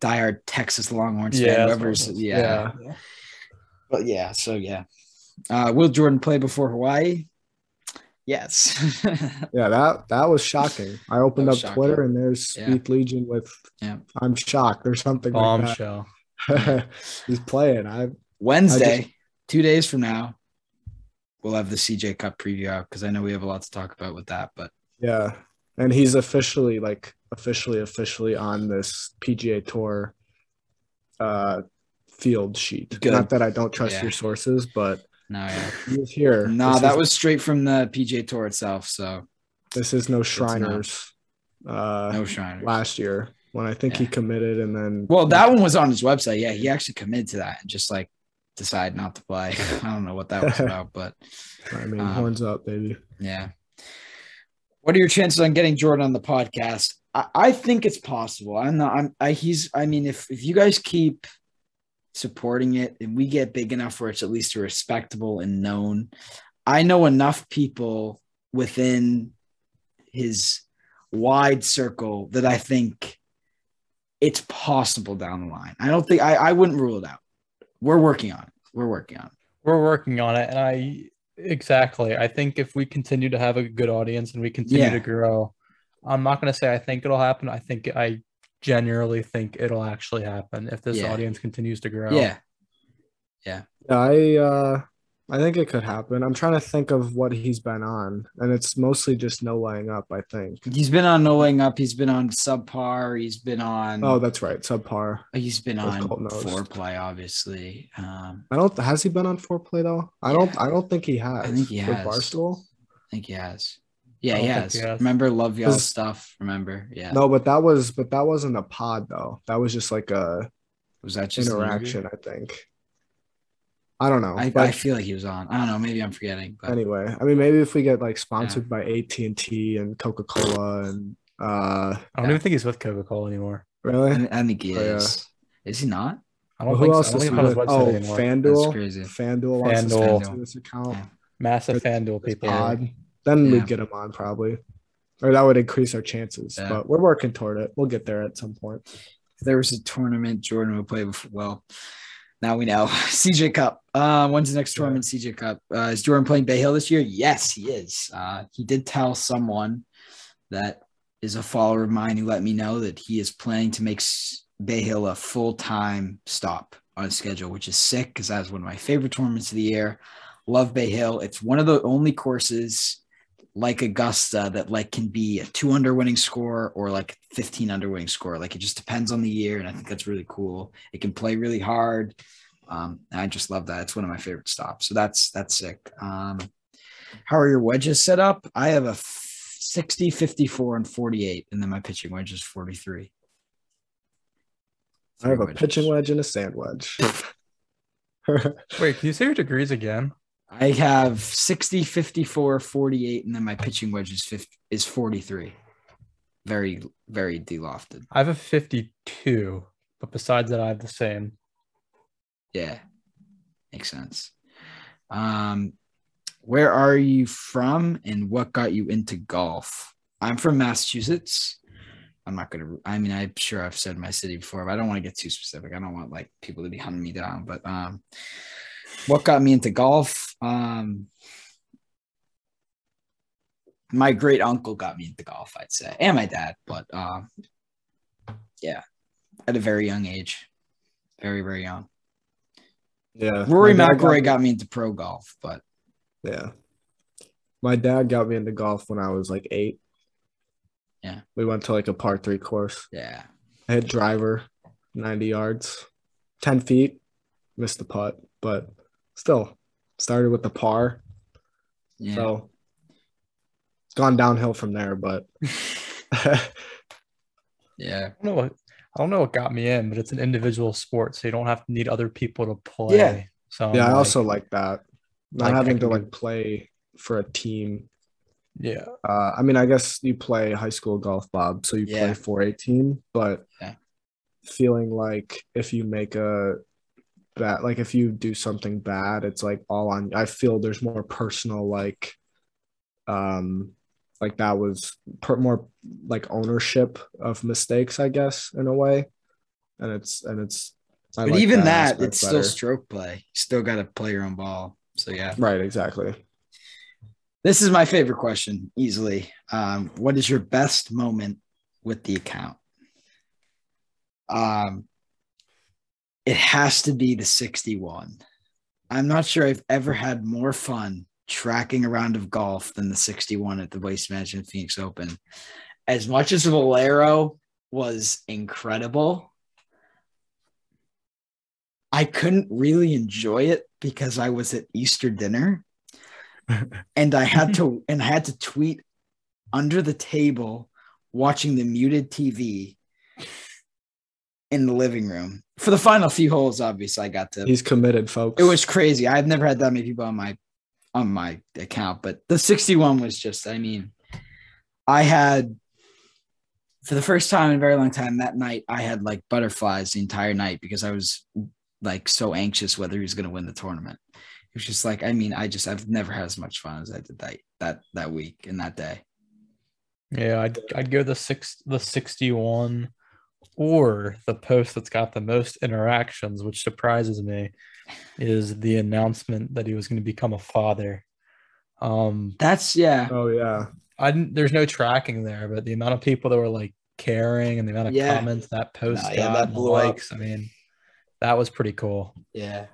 diehard Texas Longhorns Yeah, fan. Whoever's, what yeah. but yeah. So yeah, uh, will Jordan play before Hawaii? Yes. Yeah, that that was shocking. I opened up shocking. Twitter and there's Yeah. Spieth Legion with Yeah. I'm shocked or something Bombshell. that. He's playing. I Wednesday, two days from now, we'll have the CJ Cup preview out because I know we have a lot to talk about with that. But yeah, and he's officially like officially officially on this PGA Tour uh field sheet. Good. Not that I don't trust Yeah. your sources, but no, yeah, he was here. no, This that is- was straight from the PGA Tour itself. So this is no. Shriners uh no Shriners. last year when I think he committed and then Well, that one was on his website. Yeah, he actually committed to that and just like decided not to play. I don't know what that was about, but I mean um, horns up, baby. yeah. What are your chances on getting Jordan on the podcast? I, I think it's possible. I'm not. I'm. I, he's. I mean, if if you guys keep supporting it and we get big enough where it's at least respectable and known, I know enough people within his wide circle that I think it's possible down the line. I don't think I, I wouldn't rule it out. We're working on it. We're working on it. We're working on it, and I exactly. I think if we continue to have a good audience and we continue Yeah. to grow, I'm not going to say I think it'll happen. I think I genuinely think it'll actually happen if this Yeah. audience continues to grow. Yeah. Yeah, I uh I think it could happen. I'm trying to think of what he's been on, and it's mostly just no laying up. I think. He's been on no laying up. He's been on subpar. He's been on. Oh, that's right, subpar. he's been on Colt Knost. foreplay, obviously. Um, I don't. Has he been on foreplay though? I don't. I don't think he has. I think he With has. Barstool. I think he has. Yeah, I he has. he has. Remember Love Y'all stuff? Remember? Yeah. No, but that was. But that wasn't a pod though. That was just like a Was that just an interaction. I think. I don't know. I, but I feel like he was on. I don't know. Maybe I'm forgetting. But anyway, I mean, maybe if we get like sponsored by AT and T and Coca Cola and uh, I don't Yeah. even think he's with Coca Cola anymore. really. I, I think he Oh, yeah. is. Is he not? I don't Well, think. who So. Else don't is think on his with? website Oh, anymore. FanDuel. crazy. FanDuel wants FanDuel. this account. Yeah. Massive It's- FanDuel people. pod. Then Yeah. we'd get him on probably, or that would increase our chances. Yeah. But we're working toward it. We'll get there at some point. If there was a tournament Jordan would play before, well, now we know. CJ Cup. Uh, when's the next tournament? CJ Cup. Uh, is Jordan playing Bay Hill this year? Yes, he is. Uh, he did tell someone that is a follower of mine who let me know that he is planning to make Bay Hill a full time stop on schedule, which is sick because that's one of my favorite tournaments of the year. Love Bay Hill. It's one of the only courses like Augusta that like can be a two under winning score or like 15 under winning score. Like it just depends on the year. And I think that's really cool. It can play really hard. Um, and I just love that. It's one of my favorite stops. So that's that's sick. Um, how are your wedges set up? I have a 60, 54, and 48, and then my pitching wedge is 43. I have a pitching wedge and a sand wedge. Wait, can you say your degrees again? I have 60, 54, 48, and then my pitching wedge is 50, is 43. Very, very delofted. I have a 52, but besides that, I have the same. Yeah, makes sense. Um, where are you from, and what got you into golf? I'm from Massachusetts. I'm not gonna. I mean, I'm sure I've said my city before, but I don't want to get too specific. I don't want like people to be hunting me down. But um, what got me into golf? Um, my great uncle got me into golf, I'd say, and my dad. But um, yeah, at a very young age, very very young. yeah. Rory McIlroy me- got me into pro golf, but Yeah. My dad got me into golf when I was like eight. Yeah. We went to like a par three course. yeah, I hit driver, 90 yards, 10 feet, missed the putt, but still started with the par. yeah. So it's gone downhill from there, but yeah, I don't know what I don't know what got me in, but it's an individual sport, so you don't have to need other people to play. Yeah. So I'm yeah, I also like that. Not like, I having to like play for a team. yeah. Uh, I mean, I guess you play high school golf, Bob, so you Yeah. play for a team, but Yeah. feeling like if you make a bad, like if you do something bad, it's like all on. I feel there's more personal, like, um, like that was per, more like ownership of mistakes, I guess, in a way, and it's and it's. I but like even that, aspect it's better. still stroke play. You still got to play your own ball. So yeah, right. Exactly. this is my favorite question, easily. Um, what is your best moment with the account? Um, it has to be the 61. I'm not sure I've ever had more fun tracking a round of golf than the 61 at the Waste Management Phoenix Open. As much as Valero was incredible, I couldn't really enjoy it because I was at Easter dinner and I had to and I had to tweet under the table watching the muted TV in the living room. For the final few holes, obviously, I got to He's committed, folks. it was crazy. I've never had that many people on my on my account, but the 61 was just, I mean, I had for the first time in a very long time that night, I had like butterflies the entire night because I was like so anxious whether he was going to win the tournament. It was just like, I mean, I just I've never had as much fun as I did that that that week and that day. Yeah, I'd I'd go the six the 61 or the post that's got the most interactions, which surprises me, is the announcement that he was going to become a father. Um That's yeah. Oh yeah. I didn't there's no tracking there, but the amount of people that were like caring and the amount of Yeah. comments that post No, got yeah, that and the blew up. I mean, that was pretty cool. Yeah.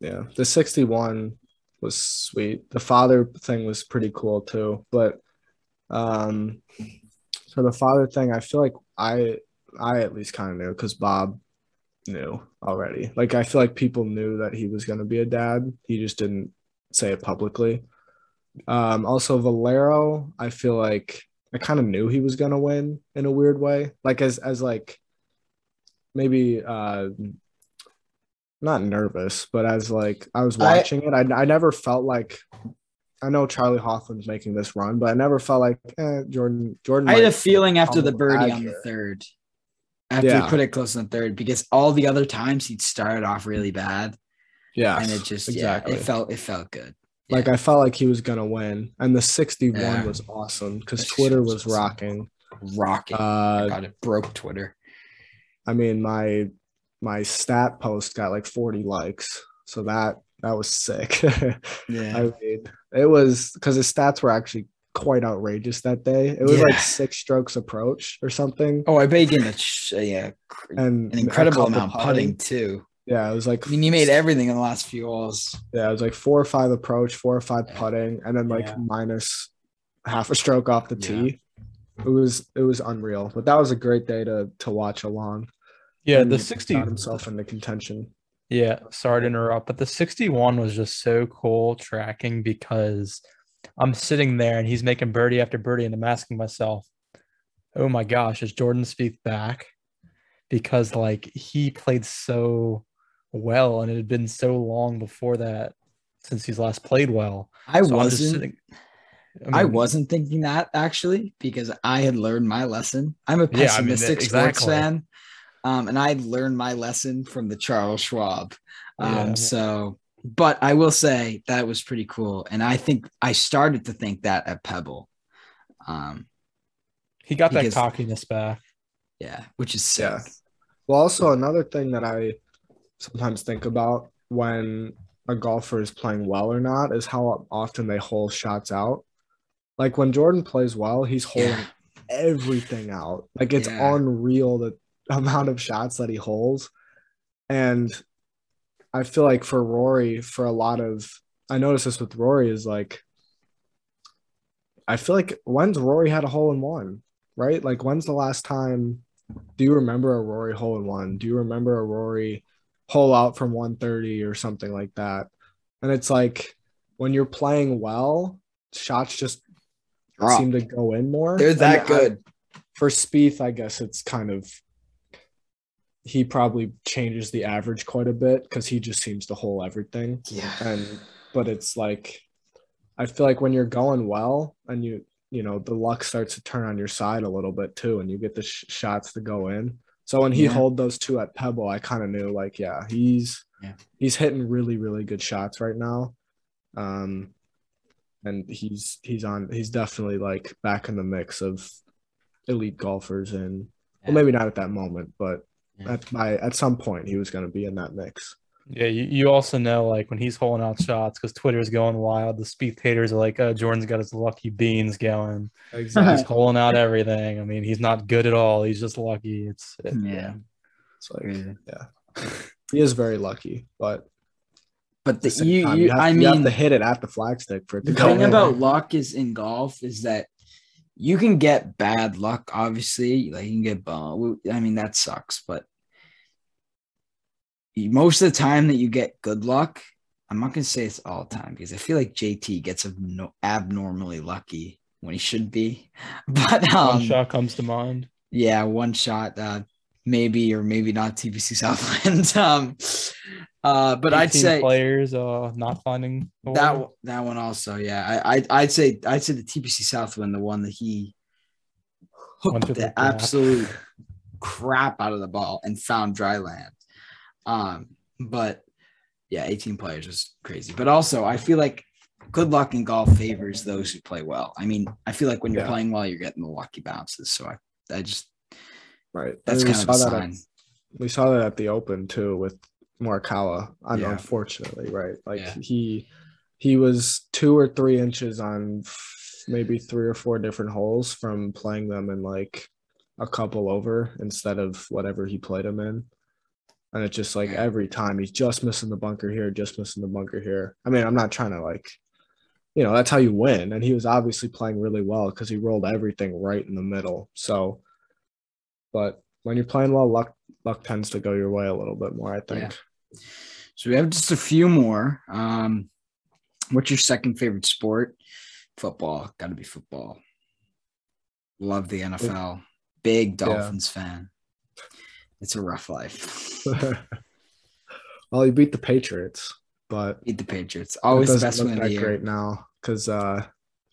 Yeah. The 61 was sweet. The father thing was pretty cool too. But um for the father thing, I feel like I I at least kind of knew because Bob knew already. Like I feel like people knew that he was gonna be a dad. He just didn't say it publicly. Um also Valero, I feel like I kind of knew he was gonna win in a weird way. Like as as like maybe uh not nervous, but as like I was I- watching it, I, I never felt like I know Charley Hoffman's making this run, but I never felt like eh, Jordan Jordan. I had a feeling after the birdie on the third. After Yeah. he put it close on third, because all the other times he'd started off really bad. Yeah, and it just exactly. yeah, it felt it felt good. like I felt like he was gonna win, and the sixty-one Yeah. was awesome because Twitter was awesome. rocking. rocking. Uh, God, it broke Twitter. I mean my my stat post got like forty likes, so that that was sick. Yeah, I mean, it was because his stats were actually quite outrageous that day. It was like six strokes approach or something, oh, I bet you getting a ch- uh, yeah and an incredible amount putting too. Yeah, it was like I mean, you made everything in the last few holes. Yeah, it was like four or five approach, four or five putting, and then like Yeah. minus half a stroke off the Yeah. tee. It was it was unreal, but that was a great day to to watch along. Yeah, And the he 60 got himself into contention. Yeah, sorry to interrupt, but the 61 was just so cool tracking because I'm sitting there and he's making birdie after birdie, and I'm asking myself, oh my gosh, is Jordan Spieth back? Because like he played so well, and it had been so long before that since he's last played well. I So wasn't. sitting- I mean, wasn't thinking that actually because I had learned my lesson. I'm a Yeah, I mean, pessimistic sports fan, um, and I learned my lesson from the Charles Schwab. Um, Yeah. So, but I will say that was pretty cool, and I think I started to think that at Pebble. Um, He got that because- cockiness back. yeah, which is sick. Yeah. Well, also another thing that I sometimes think about when a golfer is playing well or not is how often they hole shots out. Like when Jordan plays well, he's holding Yeah. everything out. Like it's Yeah. unreal the amount of shots that he holds. And I feel like for Rory, for a lot of I noticed this with Rory is like I feel like when's Rory had a hole in one, right? Like when's the last time do you remember a Rory hole in one? Do you remember a Rory hole out from 130 or something like that? And it's like when you're playing well, shots just Drop. seem to go in more. They're And that I- good. for Spieth, I guess it's kind of he probably changes the average quite a bit because he just seems to hole everything. yeah. And but it's like I feel like when you're going well and you you know the luck starts to turn on your side a little bit too, and you get the sh- shots to go in. So when he Yeah. hold those two at Pebble, I kind of knew like yeah he's Yeah. he's hitting really really good shots right now. Um, and he's he's on he's definitely like back in the mix of elite golfers and Yeah. well maybe not at that moment, but. At by at some point he was going to be in that mix. Yeah, you, you also know like when he's holding out shots because Twitter's going wild. The Spieth haters are like, "Oh, Jordan's got his lucky beans going. Exactly. He's holding out everything. I mean, he's not good at all. He's just lucky. It's Yeah. It's like Crazy. he is very lucky, but But the the, you, time, you, have, I you have mean, to hit it at the flagstick for it to the go thing in. about luck is in golf is that you can get bad luck. Obviously, like you can get bum. I mean, that sucks. But you- most of the time that you get good luck, I'm not gonna say it's all the time because I feel like JT gets abnormally lucky when he should be. But one um, shot comes to mind. yeah, one shot, uh, maybe or maybe not TPC Southwind. um, uh, but I'd say players uh not finding that one- that one also, yeah. I, I I'd say I'd say the TPC Southwind, the one that he hooked the the absolute crap out of the ball and found dry land. Um, but yeah, 18 players was crazy. But also, I feel like good luck in golf favors those who play well. I mean, I feel like when you're Yeah. playing well, you're getting the lucky bounces. So I, I just right. that's And kind of a saw that at- we saw that at the Open too with Morikawa. Yeah. Unfortunately, right? Like Yeah. he he was two or three inches on maybe three or four different holes from playing them in like a couple over instead of whatever he played them in. And it's just like every time he's just missing the bunker here, just missing the bunker here. I mean, I'm not trying to like, you know, that's how you win. And he was obviously playing really well because he rolled everything right in the middle. So, but when you're playing well, luck luck tends to go your way a little bit more. I think. So we have just a few more. Um, what's your second favorite sport? Football. Got to be football. Love the NFL. Big Dolphins fan. It's a rough life. well, you beat the Patriots, but Beat the Patriots. Always the best win of the year. great now because uh,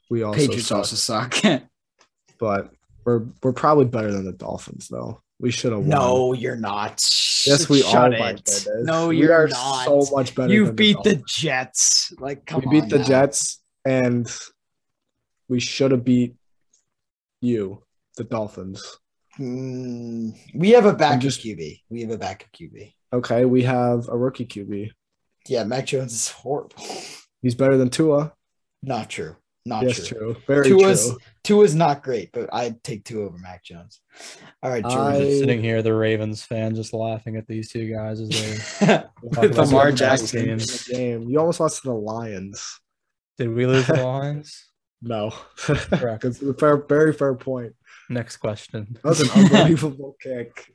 we also Patriots suck, also suck. but we're we're probably better than the Dolphins though. We should have won. no, you're not. Yes, we Shut it. No, we you're are not. so much better. You beat the Dolphins. Jets. Like, come on. we beat the now. Jets, and we should have beat you, the Dolphins. Mm, we have a backup just- QB. We have a backup QB. Okay, we have a rookie QB. Yeah, Mac Jones is horrible. He's better than Tua. Not true. Not yes, true. true. Very Tua's true. Tua's not great, but I'd take Tua over Mac Jones. All right, I- Jordan. Just sitting here, the Ravens fan, just laughing at these two guys as they With Lamar the Jackson. game. Game. You almost lost to the Lions. Did we lose the Lions? No, Correct. It's a fair, very fair point. Next question. That was an unbelievable kick.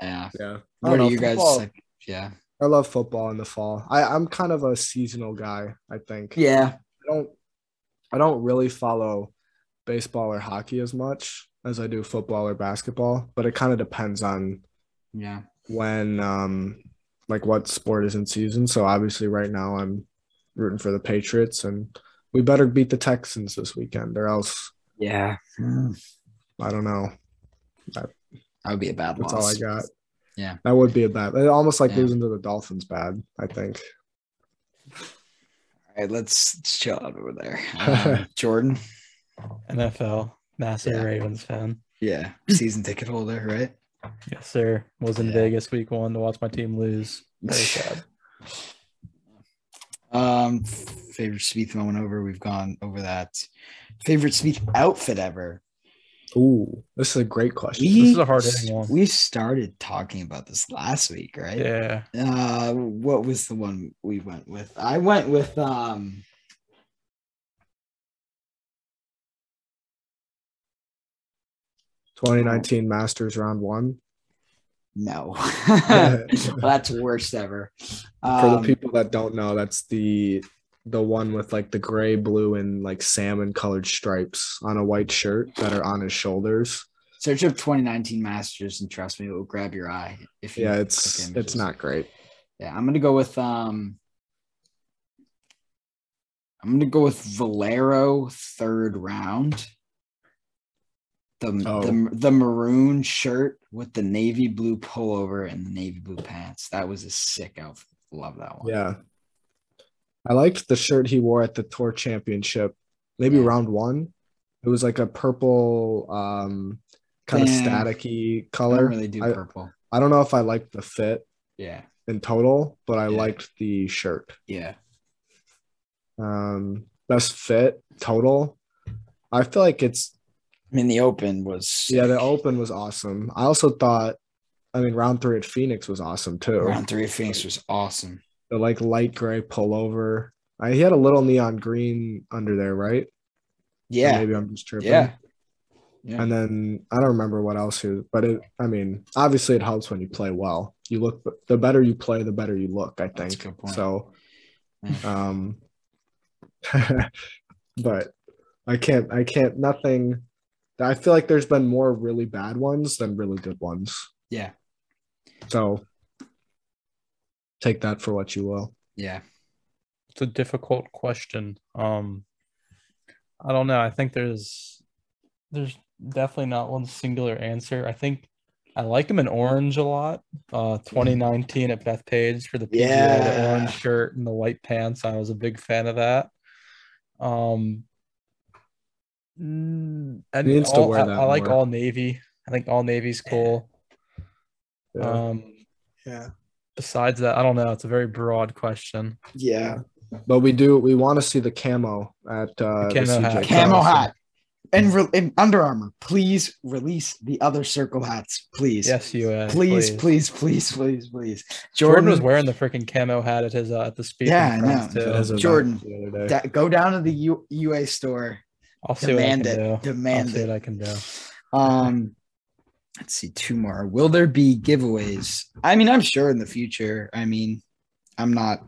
Yeah. Yeah. I What don't are you guys? football- Like, yeah. I love football in the fall. I, I'm kind of a seasonal guy. I think. Yeah. I don't. I don't really follow baseball or hockey as much as I do football or basketball, but it kind of depends on Yeah. when, um, like what sport is in season. So obviously, right now I'm rooting for the Patriots, and we better beat the Texans this weekend, or else Yeah. I don't know. That would be a bad That's loss. all I got. Yeah. That would be a bad. It almost like Yeah. losing to the Dolphins. Bad, I think. All right, let's, let's chill out over there. Um, Jordan. NFL, massive Yeah. Ravens fan. Yeah. Season ticket holder, right? Yes, sir. Was in Yeah. Vegas week one to watch my team lose. Very sad. Um, favorite Spieth moment over. We've gone over that. Favorite Spieth outfit ever. Ooh, this is a great question. This is a hard-hitting one. We started talking about this last week, right? Yeah. Uh, what was the one we went with? I went with um. Twenty nineteen Masters round one. No, that's worst ever. Um, For the Um, people that don't know, that's the the one with like the gray, blue, and like salmon colored stripes on a white shirt that are on his shoulders. search up 2019 Masters and trust me, it will grab your eye. If you Yeah, it's it's not great. Yeah, I'm gonna go with um. I'm gonna go with Valero third round. The, Oh. the the maroon shirt with the navy blue pullover and the navy blue pants. That was a sick outfit. Love that one. Yeah. I liked the shirt he wore at the tour championship, maybe Yeah. round one. It was like a purple, um, kind of Yeah. staticky I color. really do I, purple. I don't know if I liked the fit Yeah. in total, but I Yeah. liked the shirt. Yeah. Um, best fit total. I feel like it's I mean, the open was yeah, the open was awesome. I also thought, I mean, round three at Phoenix was awesome too. round three of Phoenix was awesome. The like light gray pullover. I, he had a little neon green under there, right? Or Yeah. maybe I'm just tripping. Yeah. Yeah. And then I don't remember what else he was, but it, I mean, obviously it helps when you play well. You look, the better you play, the better you look, I That's a think. good point. So, um, but I can't, I can't, nothing. I feel like there's been more really bad ones than really good ones. Yeah. So take that for what you will. Yeah. It's a difficult question. Um, I don't know. I think there's there's definitely not one singular answer. I think I like him in orange a lot. Uh, 2019 at Bethpage for the PGA, the Yeah. orange shirt and the white pants. I was a big fan of that. Um, mm, and He needs to wear I, that I like more. all navy. I think all navy's cool. Um, yeah. Besides that, I don't know. It's a very broad question. Yeah. But we do, we want to see the camo at uh, The camo CJ hat. Camo hat. And, re- and Under Armour, please release the other circle hats, please. Yes, you. uh, Please, please, please, please, please. Jordan, Jordan, was wearing the freaking camo hat at his uh, at the speaking Yeah, I know. too. Jordan, the other day. da- go down to the U- UA store. I'll see what I can Demand it. do. Demand I'll see it. what I can do. Um, let's see, two more. Will there be giveaways? I mean, I'm sure in the future. I mean, I'm not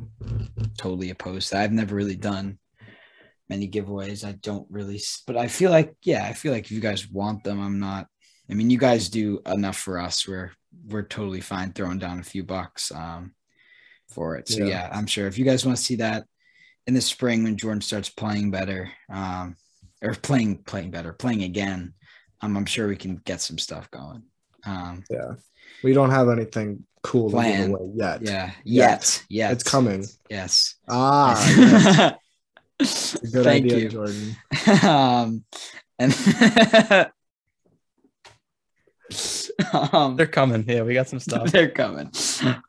totally opposed. to. I've never really done many giveaways. I don't really, but I feel like, yeah, I feel like if you guys want them, I'm not. I mean, you guys do enough for us. We're we're totally fine throwing down a few bucks um for it. So Yeah. yeah, I'm sure if you guys want to see that in the spring when Jordan starts playing better, um, or playing playing better, playing again, um, I'm sure we can get some stuff going. Um, yeah, We don't have anything cool away yet. yeah, Yet. yet, It's coming. Yes. Ah, yes. good Thank idea, you. Jordan. um, and um, They're coming. Yeah, we got some stuff. they're coming.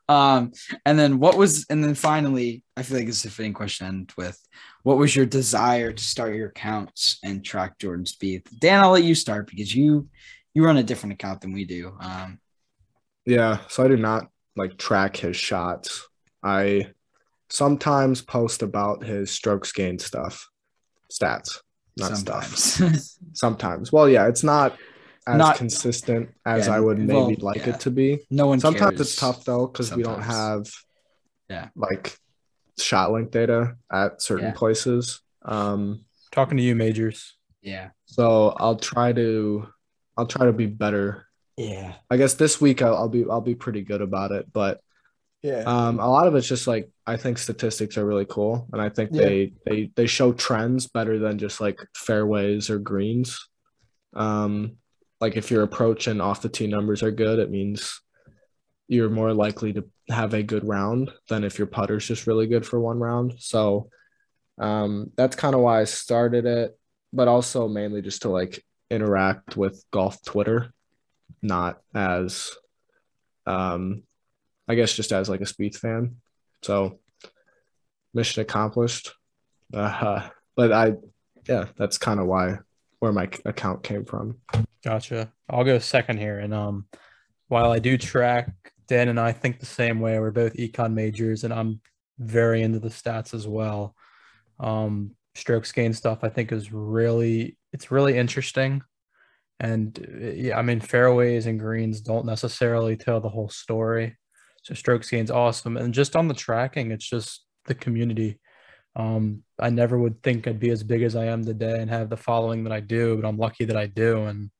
Um, and then what was, and then finally, I feel like it's a fitting question to end with. What was your desire to start your accounts and track Jordan Spieth? Dan, I'll let you start because you you run a different account than we do. Um, Yeah, so I do not like track his shots. I sometimes post about his strokes gained stuff, stats, not stuff. sometimes. Sometimes. Well, yeah, it's not as Not- consistent as Yeah, I would maybe well, like yeah. it to be. no one. Sometimes cares. it's tough though because we don't have Yeah. like ShotLink data at certain Yeah. places. Um, Talking to you, majors. Yeah. so I'll try to I'll try to be better. Yeah. I guess this week I'll, I'll be I'll be pretty good about it, but Yeah. um, a lot of it's just like I think statistics are really cool, and I think Yeah. they they they show trends better than just like fairways or greens. Um, like if your approach and off the tee numbers are good, it means you're more likely to have a good round than if your putter's just really good for one round. So um, that's kind of why I started it, but also mainly just to like interact with golf Twitter, not as um, I guess just as like a Spieth fan. So mission accomplished. Uh, but I, yeah, that's kind of why where my account came from. Gotcha. I'll go second here. And um, while I do track, Dan and I think the same way. We're both econ majors, and I'm very into the stats as well. Um, strokes gain stuff I think is really it's really interesting. And yeah, I mean fairways and greens don't necessarily tell the whole story. So strokes gain's awesome. And just on the tracking, it's just the community. Um, I never would think I'd be as big as I am today and have the following that I do, but I'm lucky that I do. And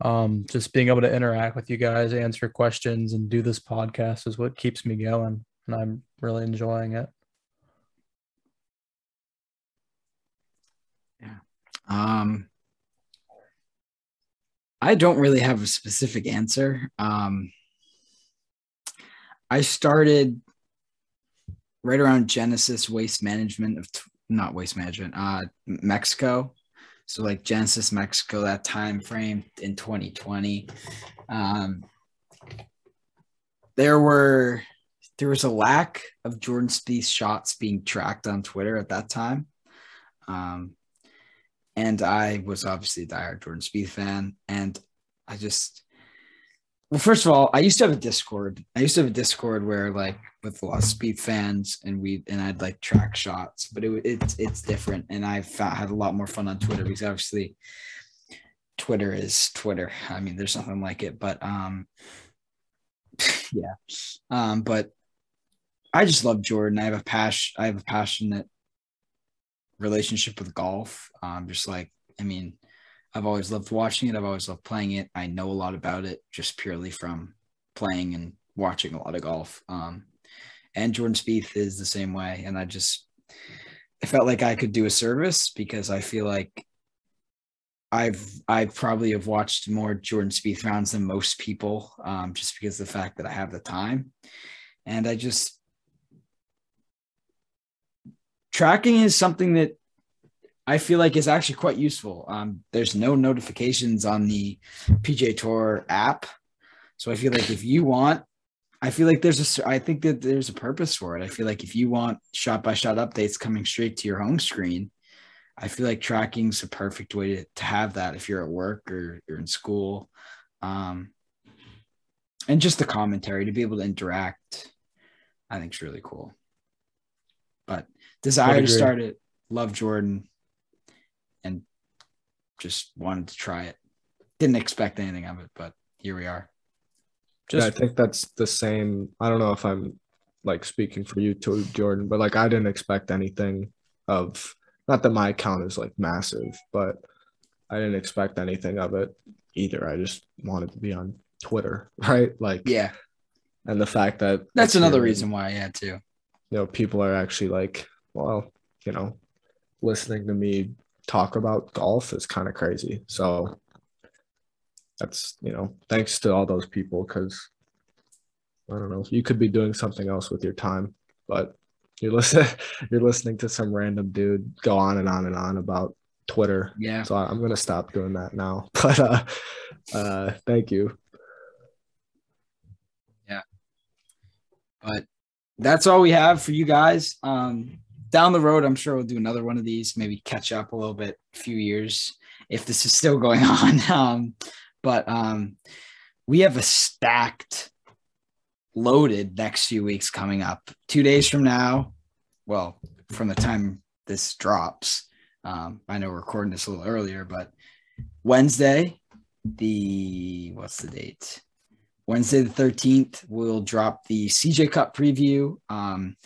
um, just being able to interact with you guys, answer questions, and do this podcast is what keeps me going. And I'm really enjoying it. Yeah. Um, I don't really have a specific answer. Um, I started right around Genesis Waste Management of not Waste Management, uh, Mexico. So like Genesis Mexico, that time frame in 2020. Um, there were there was a lack of Jordan Spieth shots being tracked on Twitter at that time. Um, and I was obviously a diehard Jordan Spieth fan, and I just well, first of all, I used to have a Discord. I used to have a Discord where like with a lot of Spieth fans, and we and I'd like track shots, but it it's it's different, and I've had a lot more fun on Twitter because obviously Twitter is Twitter. I mean, there's nothing like it, but um, yeah, um, but I just love Jordan. I have a passion. I have a passionate relationship with golf. Um, just like, I mean, I've always loved watching it. I've always loved playing it. I know a lot about it just purely from playing and watching a lot of golf. Um, and Jordan Spieth is the same way. And I just, I felt like I could do a service because I feel like I've I probably have watched more Jordan Spieth rounds than most people, um, just because of the fact that I have the time, and I just tracking is something that I feel like is actually quite useful. Um, there's no notifications on the PGA Tour app, so I feel like if you want, I feel like there's a, I think that there's a purpose for it. I feel like if you want shot by shot updates coming straight to your home screen, I feel like tracking is a perfect way to, to have that if you're at work or you're in school. Um, and just the commentary to be able to interact, I think is really cool. But desire to start it, love Jordan, and just wanted to try it. Didn't expect anything of it, but here we are. Just, yeah, I think that's the same. I don't know if I'm like speaking for you too, Jordan, but like I didn't expect anything of not that my account is like massive, but I didn't expect anything of it either. I just wanted to be on Twitter, right? Like yeah. And the fact that that's another reason why I had to. You know, people are actually like, well, you know, listening to me talk about golf is kind of crazy. So that's, you know, thanks to all those people because I don't know, you could be doing something else with your time, but you're listening you're listening to some random dude go on and on and on about Twitter. Yeah. So I'm gonna stop doing that now. But uh uh thank you. Yeah. But that's all we have for you guys. Um down the road, I'm sure we'll do another one of these, maybe catch up a little bit, a few years if this is still going on. Um, but um, we have a stacked, loaded next few weeks coming up. Two days from now, well, from the time this drops, um, I know we're recording this a little earlier, but Wednesday, the what's the date? Wednesday the 13th, we'll drop the CJ Cup preview. Um,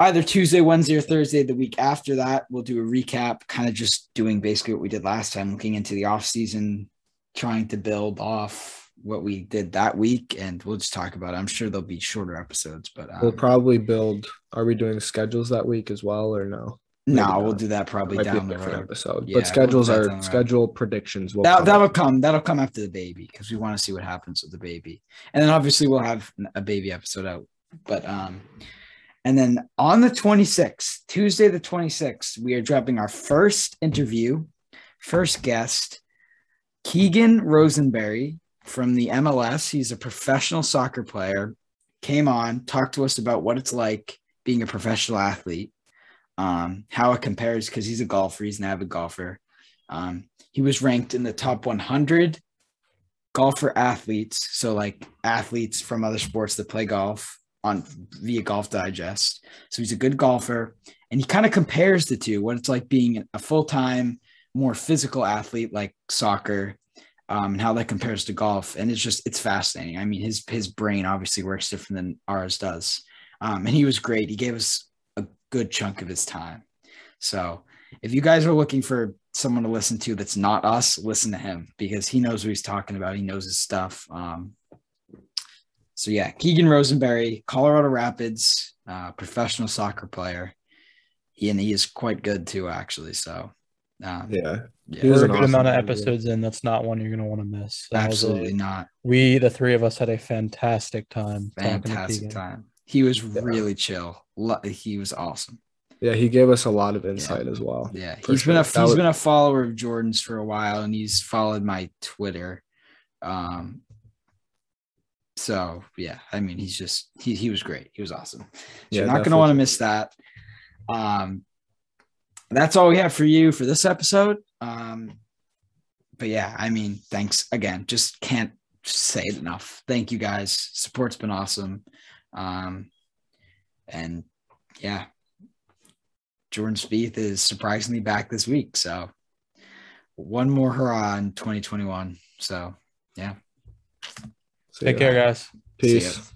either Tuesday, Wednesday, or Thursday the week after that, we'll do a recap, kind of just doing basically what we did last time, looking into the off season, trying to build off what we did that week, and we'll just talk about it. I'm sure there'll be shorter episodes, but um, we'll probably build. Are we doing schedules that week as well, or no? no, we'll do that probably down the road. Episode, yeah, but schedules we'll are schedule predictions. Will that, that'll come. That'll come after the baby because we want to see what happens with the baby, and then obviously we'll have a baby episode out. But um, and then on the 26th, Tuesday the 26th, we are dropping our first interview, first guest, Keegan Rosenberry from the MLS. He's a professional soccer player. Came on, talked to us about what it's like being a professional athlete, um, how it compares because he's a golfer, he's an avid golfer. Um, he was ranked in the top 100 golfer athletes, so like athletes from other sports that play golf on via Golf Digest. So he's a good golfer, and he kind of compares the two, what it's like being a full time, more physical athlete like soccer, um, and how that compares to golf. And it's just it's fascinating. I mean, his his brain obviously works different than ours does, um, and he was great. He gave us a good chunk of his time. So if you guys are looking for someone to listen to that's not us, listen to him because he knows what he's talking about. He knows his stuff. Um, so yeah, Keegan Rosenberry, Colorado Rapids, uh, professional soccer player. He, and he is quite good too, actually. So Um, Yeah. yeah, He We're a good awesome amount of interview. episodes in. That's not one you're gonna want to miss. That was a- absolutely not. we, the three of us, had a fantastic time. Fantastic time. He was Yeah. really chill. He was awesome. Yeah, he gave us a lot of insight as well. Yeah, For he's been a sure. That he's was- been a follower of Jordan's for a while, and he's followed my Twitter. Um, so yeah, I mean, he's just he he was great. He was awesome. So Yeah, you're not gonna want to miss that. Um, that's all we have for you for this episode. Um, but yeah, I mean, thanks again. Just can't say it enough. Thank you guys. Support's been awesome. Um, and yeah, Jordan Spieth is surprisingly back this week. So one more hurrah in 2021. So yeah. Take care, guys. Peace.